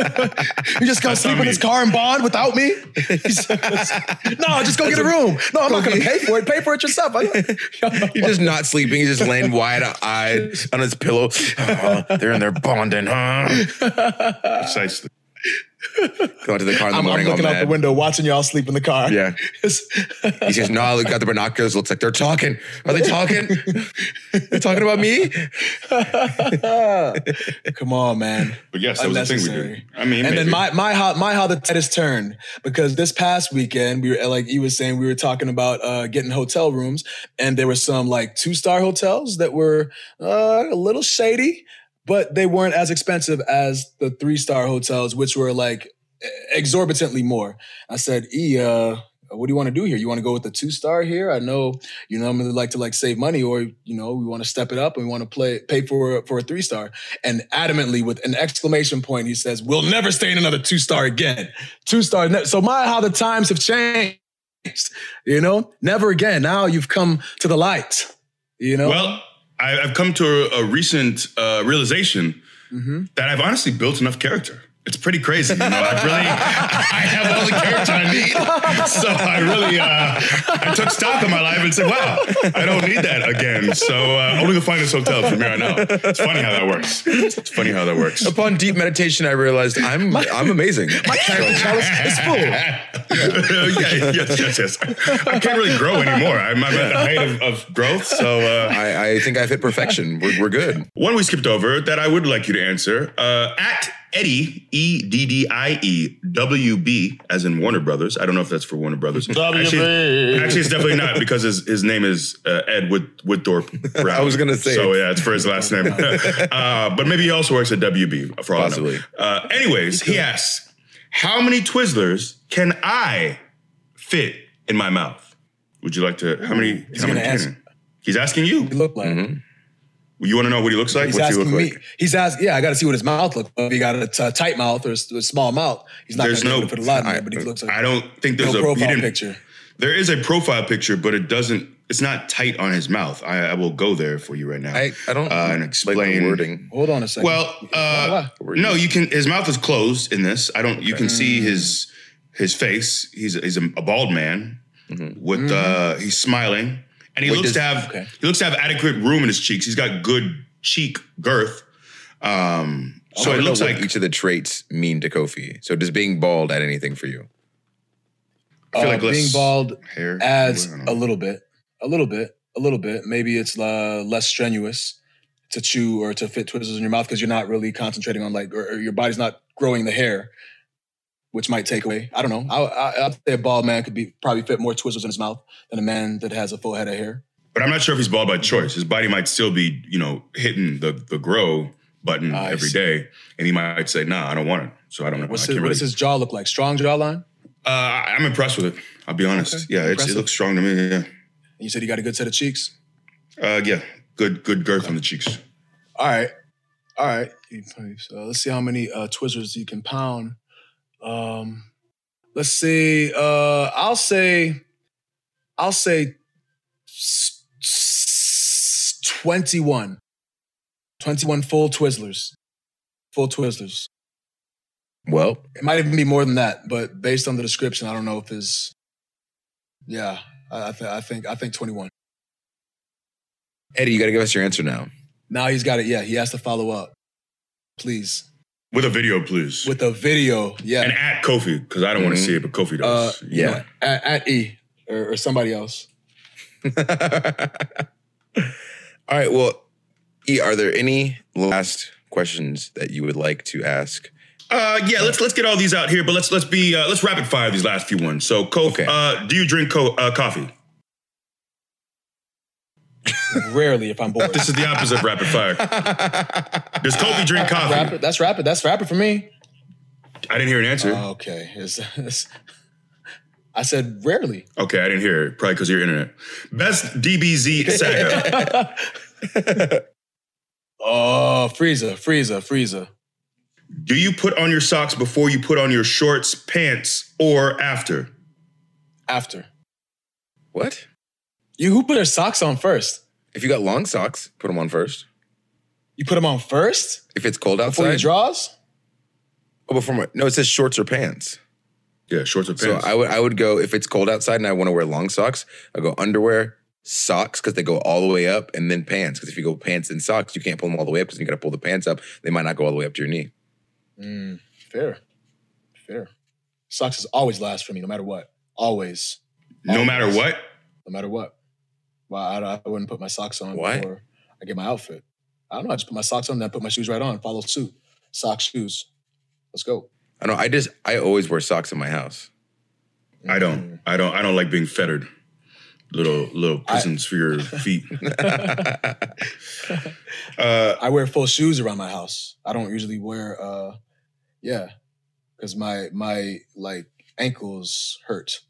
You just gonna sleep in his car and bond without me? [laughs] no, just go get a room. No, I'm not gonna pay for it. Pay for it yourself. He's just not sleeping. He's just laying wide eyed on his pillow. Oh, they're in there bonding, huh? Precisely. Go to the car in the I'm, I'm looking out the window, watching y'all sleep in the car. Yeah. [laughs] He says, "No, I got the binoculars. Looks like they're talking. Are they talking? they're talking about me." [laughs] Come on, man. But yes, that was the thing we did. I mean, and then my my how my how the tide has turned because this past weekend we were like he was saying we were talking about uh, getting hotel rooms and there were some like two star hotels that were uh, a little shady, but they weren't as expensive as the three star hotels, which were like exorbitantly more. I said, E, uh, what do you want to do here? You want to go with the two star here? I know you normally like to like save money, or you know, we want to step it up and we want to play pay for for a three star. And adamantly, with an exclamation point, he says, "We'll never stay in another two star again. Two star." Ne- so my how the times have changed. You know, never again. Now you've come to the light. You know. Well, I, I've come to a, a recent uh, realization that I've honestly built enough character. It's pretty crazy. You know, I've really, I have all the character I need. So I really, uh, I took stock of my life and said, wow, I don't need that again. So uh, only the finest hotels from here on out. It's funny how that works. It's funny how that works. Upon deep meditation, I realized I'm I'm amazing. my character is full. [laughs] [laughs] yeah, yes, yes, yes. I can't really grow anymore. I'm, I'm at the height of, of growth. So uh, I, I think I've hit perfection. We're, we're good. One we skipped over that I would like you to answer uh, at Eddie E D D I E W B as in Warner Brothers. I don't know if that's for Warner Brothers. Actually, actually, it's definitely not because his, his name is uh, Ed Wood, Woodthorpe. Brown. [laughs] I was gonna say so. it. Yeah, it's for his last name. [laughs] uh, but maybe he also works at WB for all I know. Possibly. Uh, anyways, he asks, "How many Twizzlers can I fit in my mouth?" Would you like to? How many? He's how many gonna ask- can? He's asking you. You look like. You want to know what he looks like? He's What's he asking look me. like? He's asking. Yeah, I got to see what his mouth looks. like. If he got a t- tight mouth or a, s- a small mouth, he's not going to be no- put a lot in there. But he looks like I don't think there's no a profile didn't- picture. There is a profile picture, but it doesn't. It's not tight on his mouth. I, I will go there for you right now. I, I don't uh, and like explain the wording. Hold on a second. Well, uh, no, you can. His mouth is closed in this. I don't. You can see his his face. He's he's a, a bald man with. uh He's smiling, and he Wait, looks does- to have okay. he looks to have adequate room in his cheeks. He's got good cheek girth. Um, so it looks like each of the traits mean to Kofi. So does being bald add anything for you? I feel Uh, like being bald hair adds a little bit, a little bit, a little bit. Maybe it's uh, less strenuous to chew or to fit twizzles in your mouth because you're not really concentrating on like, or, or your body's not growing the hair, which might take away. I don't know. I, I, I'd say a bald man could be probably fit more Twizzlers in his mouth than a man that has a full head of hair. But I'm not sure if he's bald by choice. His body might still be, you know, hitting the the grow button I every see. day, and he might say, "Nah, I don't want it." So I don't know. What's his, what really. does his jaw look like? Strong jawline? uh, I'm impressed with it. I'll be honest. Okay. Yeah, it's, it looks strong to me. Yeah, And you said he got a good set of cheeks. uh, yeah, good good girth on the cheeks. All right. All right. So let's see how many uh, Twizzlers you can pound. Um, let's see. Uh, I'll say, I'll say s- s- 21. 21 full Twizzlers. Full Twizzlers. Well, It might even be more than that, but based on the description, I don't know if it's, yeah, I, I, th- I think, I think 21. Eddie, you got to give us your answer now. Now he's got it. Yeah, he has to follow up. Please. With a video, please. With a video. Yeah. and at Kofi because I don't want to Mhm. see it, but Kofi Uh, does. You know yeah. at, at E or, or somebody else. [laughs] All right. Well, E, are there any last questions that you would like to ask? Uh, Uh, yeah, let's let's get all these out here, but let's let's be uh, let's rapid fire these last few ones. So, Kof, Okay. uh, do you drink co- uh, coffee? Rarely, if I'm bored. This is the opposite of rapid fire. Does Kofi drink coffee? rapid. That's rapid. That's rapid for me. I didn't hear an answer. Okay. It's- it's- I said rarely. okay, I didn't hear it. Probably because of your internet. Best DBZ saga. [laughs] Oh, Frieza, Frieza, Frieza. do you put on your socks before you put on your shorts, pants, or after? After. What? You who put their socks on first? If you got long socks, put them on first. You put them on first If it's cold outside. before your outside, draws? oh, before my, no, it says shorts or pants. Yeah, shorts or pants. So. I would I would go if it's cold outside and I want to wear long socks. I go underwear, socks because they go all the way up, and then pants because if you go pants and socks, you can't pull them all the way up because you got to pull the pants up. They might not go all the way up to your knee. Mm, fair. Fair. Socks is always last for me, no matter what. Always. no matter what. No matter what. Well, I, I wouldn't put my socks on Why? before I get my outfit. I don't know. I just put my socks on, then I put my shoes right on, follow suit. Socks, shoes. Let's go. I know. I just I always wear socks in my house. I don't. I don't. I don't like being fettered. Little little prisons for your [laughs] feet. [laughs] uh, I wear full shoes around my house. I don't usually wear uh yeah. Because my my like ankles hurt.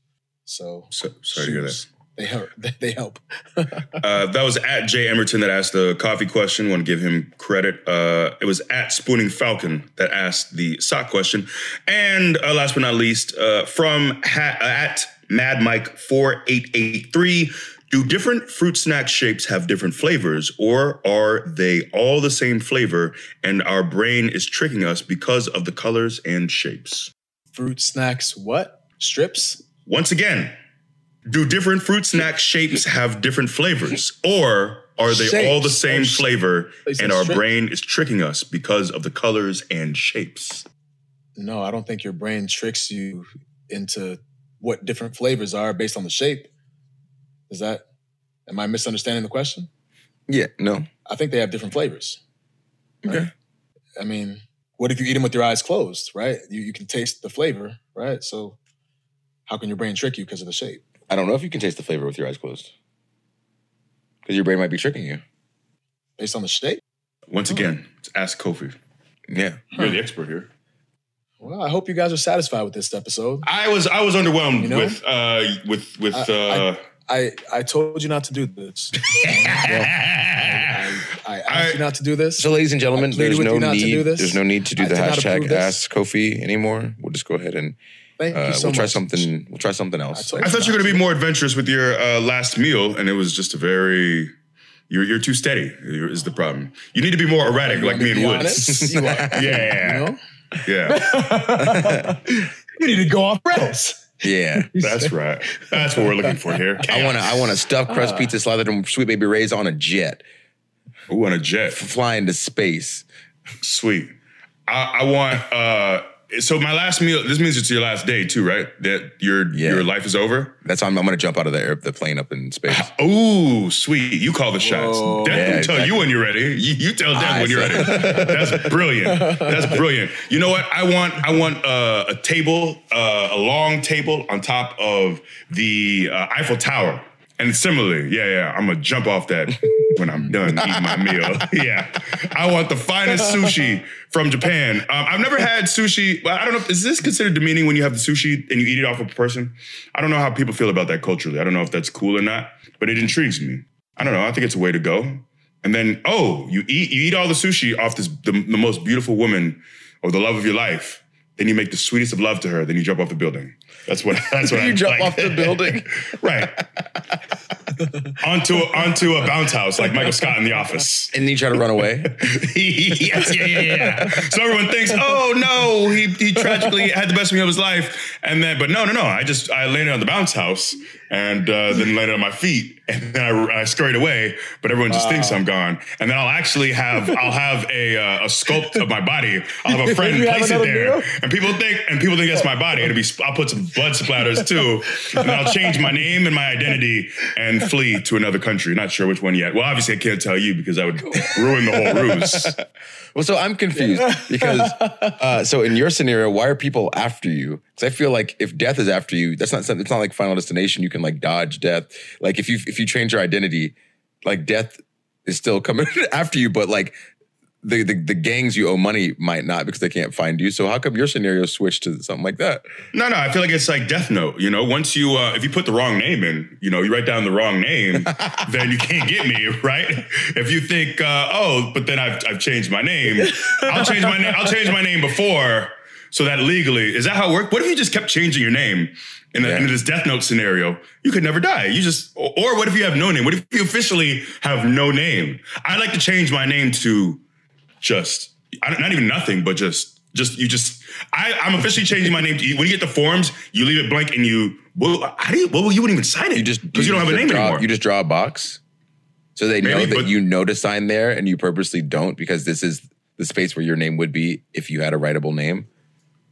So, so, sorry to hear that. They hurt. They help. [laughs] Uh, that was at Jay Emerton that asked the coffee question. Want to give him credit. Uh, it was at Spooning Falcon that asked the sock question. And uh, last but not least, uh, from ha- uh, at Mad Mike four eight eight three. Do different fruit snack shapes have different flavors, or are they all the same flavor and our brain is tricking us because of the colors and shapes? Fruit snacks, what? Strips? Once again, do different fruit snack shapes have different flavors, or are they all the same flavor and our strip. brain is tricking us because of the colors and shapes? No, I don't think your brain tricks you into what different flavors are based on the shape. Is that am I misunderstanding the question? Yeah. No. I think they have different flavors. Okay. I mean, what if you eat them with your eyes closed, right? You, you can taste the flavor, right? So how can your brain trick you because of the shape? I don't know if you can taste the flavor with your eyes closed because your brain might be tricking you. Based on the shape? Once again, let's ask Kofi. Yeah. You're the expert here. Well, I hope you guys are satisfied with this episode. I was I was underwhelmed You know? with uh with with I- uh I, I told you not to do this. [laughs] I, I asked you not to do this. So, ladies and gentlemen, I pleaded there's with no you not to need. do this. There's no need to do I the did not hashtag approve this. Ask Kofi anymore. We'll just go ahead and Thank uh, you so we'll try something. We'll try something else. told I thought you were gonna be more adventurous with your uh, last meal, and it was just a very you're you're too steady. Is the problem? You need to be more erratic, like me and Woods. honest? [laughs] You are. yeah, You know? yeah, [laughs] You need to go off rails. Yeah. [laughs] that's right. That's what we're looking for here. I want to. I want to stuff crust Ah. pizza slathered in Sweet Baby Ray's on a jet, Ooh, on a jet. fly into space. Sweet. I, I want. uh So my last meal. This means it's your last day too, right? That your Yeah. your life is over. That's how I'm, I'm going to jump out of the air, the plane up in space. [laughs] oh, sweet. You call the shots. Whoa. Death Yeah, will tell you when you're ready. You, you tell Death I when you're ready. [laughs] That's brilliant. That's brilliant. You know what? I want I want uh, a table, uh, a long table on top of the uh, Eiffel Tower. And similarly, yeah, yeah, I'm gonna jump off that [laughs] when I'm done eating my meal. [laughs] yeah, I want the finest sushi from Japan. Um, I've never had sushi. I don't know. Is this considered demeaning when you have the sushi and you eat it off of a person? I don't know how people feel about that culturally. I don't know if that's cool or not, but it intrigues me. I don't know. I think it's a way to go. And then, oh, you eat you eat all the sushi off this the, the most beautiful woman or the love of your life. Then you make the sweetest of love to her. Then you jump off the building. That's what. [laughs] That's what You I jump like. off the building? [laughs] right? onto onto a bounce house like Michael Scott in The Office. And then you try to run away. [laughs] yes, yeah, yeah, yeah. So everyone thinks, oh no, he he tragically had the best meal of his life, And then, but no, no, no. I just I landed on the bounce house and uh, then landed on my feet, and then I, I scurried away. But everyone just thinks I'm gone. And then I'll actually have I'll have a uh, a sculpt of my body. I'll have a [laughs] friend place it there, meal? and people think and people think that's my body. It'll be I'll put some blood splatters too, and then I'll change my name and my identity and flee to another country. Not sure which one yet. Well, obviously I can't tell you because I would ruin the whole ruse. Well, so I'm confused because [laughs] uh, so in your scenario, why are people after you? Because I feel like if death is after you, that's not something. It's not like Final Destination. You can like dodge death. Like if you if you change your identity, like death is still coming [laughs] after you, but like the, the the gangs you owe money might not because they can't find you. So how come your scenario switched to something like that? No, no, I feel like it's like Death Note. You know, once you uh, if you put the wrong name in, you know, you write down the wrong name, [laughs] then you can't get me, right? If you think, uh, oh, but then I've I've changed my name, I'll change my name. I'll change my name before, so that legally is that how it works? What if you just kept changing your name? In, the, in this Death Note scenario, you could never die. You just, or, or what if you have no name? What if you officially have no name? I like to change my name to just I don't- not even nothing, but just just you just I, I'm officially changing my name to when you get the forms, you leave it blank and you well, how do you well you wouldn't even sign it. You just because you, don't have a name draw, anymore. You just draw a box, so they know that but- you know to sign there, and you purposely don't because this is the space where your name would be if you had a writable name.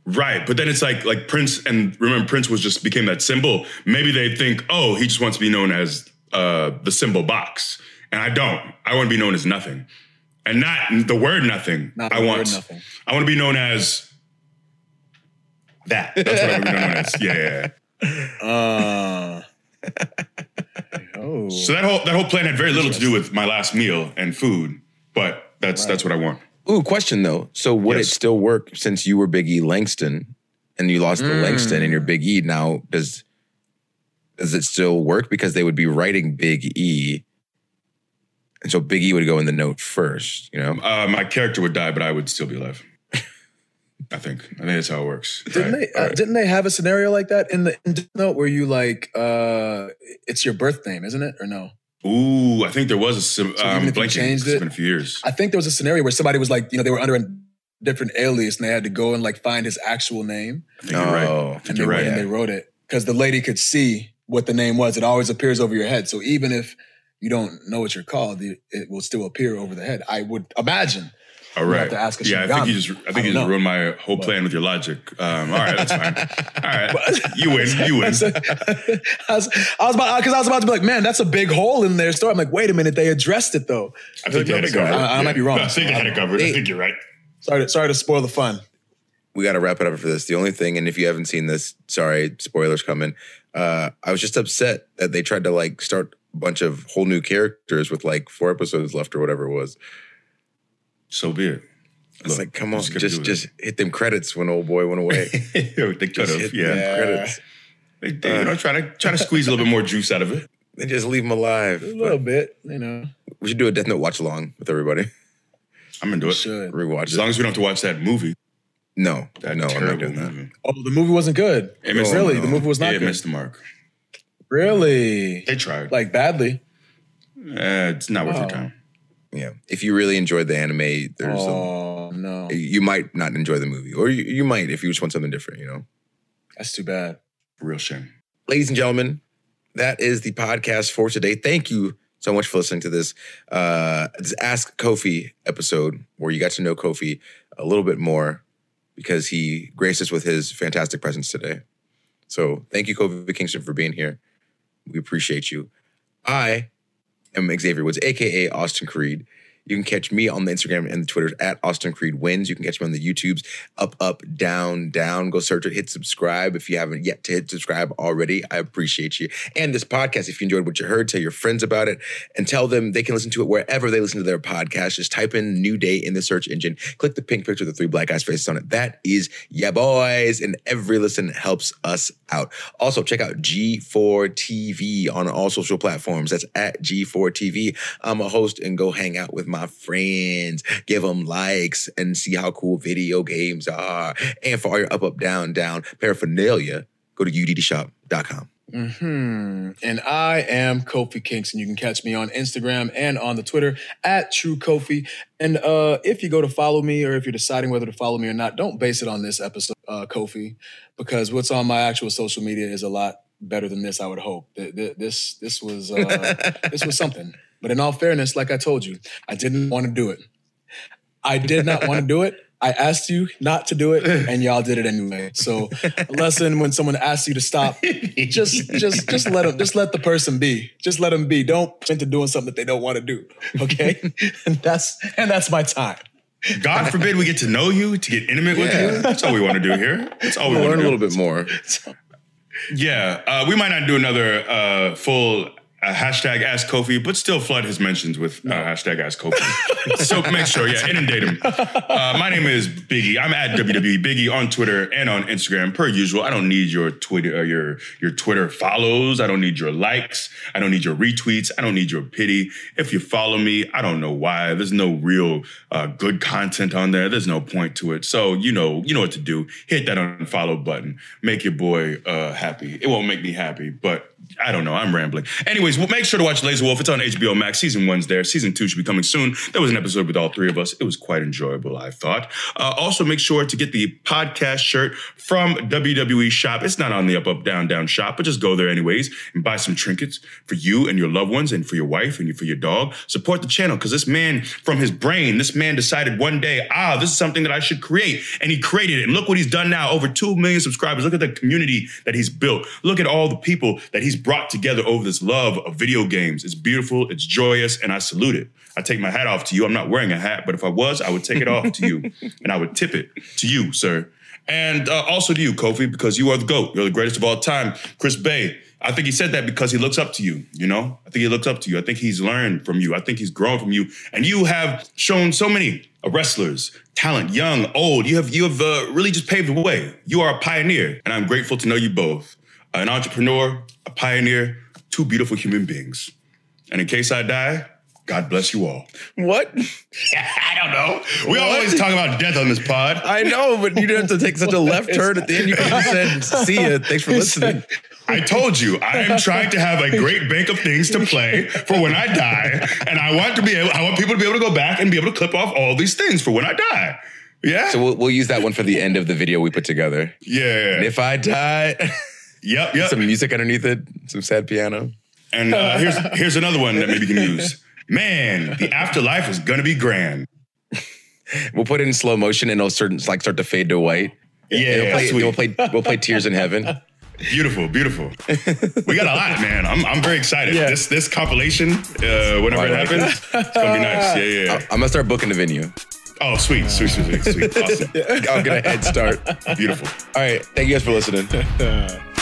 Right. But then it's like like Prince and remember Prince was just became that symbol. Maybe they think, oh, he just wants to be known as uh the symbol box. And I don't. I want to be known as nothing. And not the word nothing. Not I want nothing. I want to be known as that. That's what I want to be known as. Yeah, [laughs] yeah, yeah. Uh, [laughs] oh. So that whole that whole plan had very little to do with my last meal and food, but that's that's what I want. Ooh, question though. So would Yes. it still work since you were Big E Langston and you lost the Langston and you're Big E now? Does does it still work because they would be writing Big E, and so Big E would go in the note first? You know, Uh, my character would die, but I would still be alive. I think. I think that's how it works. Didn't Right. they? Uh, Didn't they have a scenario like that in the in Death Note where you like uh it's your birth name, isn't it, or no? Ooh, I think there was a sim- So even um, if you changed It's it- been a few years. I think there was a scenario where somebody was like, you know, they were under a different alias and they had to go and like find his actual name I think you're right. Oh, I and think they, you're right. and they wrote it because the lady could see what the name was. It always appears over your head. So even if you don't know what you're called, it, it will still appear over the head. I would imagine. All You have to ask a yeah, I think you just I I think you just know. ruined my whole plan with your logic. Um, all right, that's fine. [laughs] All right, you win. [laughs] You win. I was, I was about because I was about to be like, man, that's a big hole in their story. I'm like, wait a minute, they addressed it though. I think they had it Sorry, covered. I, I might be wrong. I think they had it covered. I think you're right. Sorry, to, sorry to spoil the fun. we got to wrap it up for this. The only thing, and if you haven't seen this, sorry, spoilers coming. Uh, I was just upset that they tried to like start a bunch of whole new characters with like four episodes left or whatever it was. So be it. It's Look, like, come on, just just just hit them credits when old boy went away. [laughs] they could Just have. hit Yeah. them credits. They, they, you know, trying to try to squeeze a little bit more juice out of it. [laughs] They just leave them alive. A little bit, you know. We should do a Death Note watch along with everybody. I'm into it. Should. Rewatch As it. long as we don't have to watch that movie. no, That no, I'm not doing that. movie. Oh, the movie wasn't good. It missed really, the, the movie was not yeah, it good. missed the mark. Really, They tried. like badly. Eh, it's not worth your Oh. time. Yeah, if you really enjoyed the anime, there's Oh no, you might not enjoy the movie, or you, you might if you just want something different. You know. that's too bad. Real shame. ladies and gentlemen, that is the podcast for today. Thank you so much for listening to this uh, this Ask Kofi episode, where you got to know Kofi a little bit more because he graced us with his fantastic presence today. So thank you, Kofi Kingston, for being here. We appreciate you. I am Xavier Woods, aka Austin Creed. You can catch me on the Instagram and the Twitters at Austin Creed Wins. You can catch me on the YouTubes, up, up, down, down. Go search it, hit subscribe if you haven't yet to hit subscribe already. I appreciate you. And this podcast, if you enjoyed what you heard, tell your friends about it and tell them they can listen to it wherever they listen to their podcast. Just type in New Day in the search engine, click the pink picture with the three black guys' faces on it. That is yeah, boys. And every listen helps us out. Also, check out G4 TV on all social platforms. That's at G4 TV. I'm a host and go hang out with my friends, give them likes, and see how cool video games are. And for all your up, up, down, down paraphernalia, go to uddshop.com. Hmm. And I am Kofi Kingston. You can catch me on Instagram and on the Twitter at True Kofi. And uh, if you go to follow me or if you're deciding whether to follow me or not, don't base it on this episode, uh, Kofi, because what's on my actual social media is a lot better than this. I would hope. Th- th- This this was uh, [laughs] this was something. But in all fairness, like I told you, I didn't want to do it. I did not want to do it. I asked you not to do it, and y'all did it anyway. So, a lesson when someone asks you to stop, just just just let them, just let the person be. Just let them be. Don't push into doing something that they don't want to do. Okay, [laughs] and that's and that's my time. God forbid we get to know you, to get intimate with you. That's all we want to do here. That's all we want to do. Learn a little bit more. [laughs] Yeah, uh, we might not do another uh, full uh, hashtag Ask Kofi, but still flood his mentions with uh, hashtag Ask Kofi. [laughs] so make sure, yeah, inundate him. Uh, my name is Biggie. I'm at WWE Biggie on Twitter and on Instagram, per usual. I don't need your Twitter, uh, your your Twitter follows. I don't need your likes. I don't need your retweets. I don't need your pity. If you follow me, I don't know why. There's no real uh, good content on there. There's no point to it. So you know, you know what to do. Hit that unfollow button. Make your boy uh, happy. It won't make me happy, but I don't know. I'm rambling. Anyways, well, make sure to watch Lazor Wulf. It's on HBO Max. Season one's there. Season two should be coming soon. There was an episode with all three of us. It was quite enjoyable, I thought. Uh, also, make sure to get the podcast shirt from WWE Shop. It's not on the Up Up Down Down shop, but just go there anyways and buy some trinkets for you and your loved ones and for your wife and for your dog. Support the channel because this man, from his brain, this man decided one day, ah, this is something that I should create. And he created it. And look what he's done now. Over 2 million subscribers. Look at the community that he's built. Look at all the people that he's brought together over this love of video games. It's beautiful, it's joyous, and I salute it. I take my hat off to you. I'm not wearing a hat, but if I was, I would take it off to you [laughs] and I would tip it to you, sir. And uh, also to you, Kofi, because you are the GOAT. You're the greatest of all time. Chris Bey, I think he said that because he looks up to you, you know? I think he looks up to you. I think he's learned from you. I think he's grown from you. And you have shown so many wrestlers, talent, young, old. You have you have uh, really just paved the way. You are a pioneer, and I'm grateful to know you both. An entrepreneur, a pioneer, two beautiful human beings. And in case I die, God bless you all. What? [laughs] I don't know. We always talk about death on this pod. I know, but you didn't have to take such a [laughs] left turn at the end. You could have just said, "See ya. Thanks for [laughs] listening." I told you, I am trying to have a great bank of things to play for when I die. And I want to be able, I want people to be able to go back and be able to clip off all these things for when I die. Yeah. So we'll, we'll use that one for the end of the video we put together. yeah. And if I die, yep. Yep. some music underneath it, some sad piano. And uh, [laughs] here's here's another one that maybe you can use. Man, the afterlife is gonna be grand. We'll put it in slow motion and it'll certain like start to fade to white. Yeah, And we'll play, sweet. we'll play we'll play Tears in Heaven. Beautiful, beautiful. we got a lot, man. I'm, I'm very excited. Yeah. This this compilation, uh, whenever I it like happens, it's gonna be nice. Yeah, yeah. I'm gonna start booking the venue. Oh, sweet, sweet, sweet, sweet, sweet. Awesome. I'll get a head start. Beautiful. All right. Thank you guys for listening. [laughs]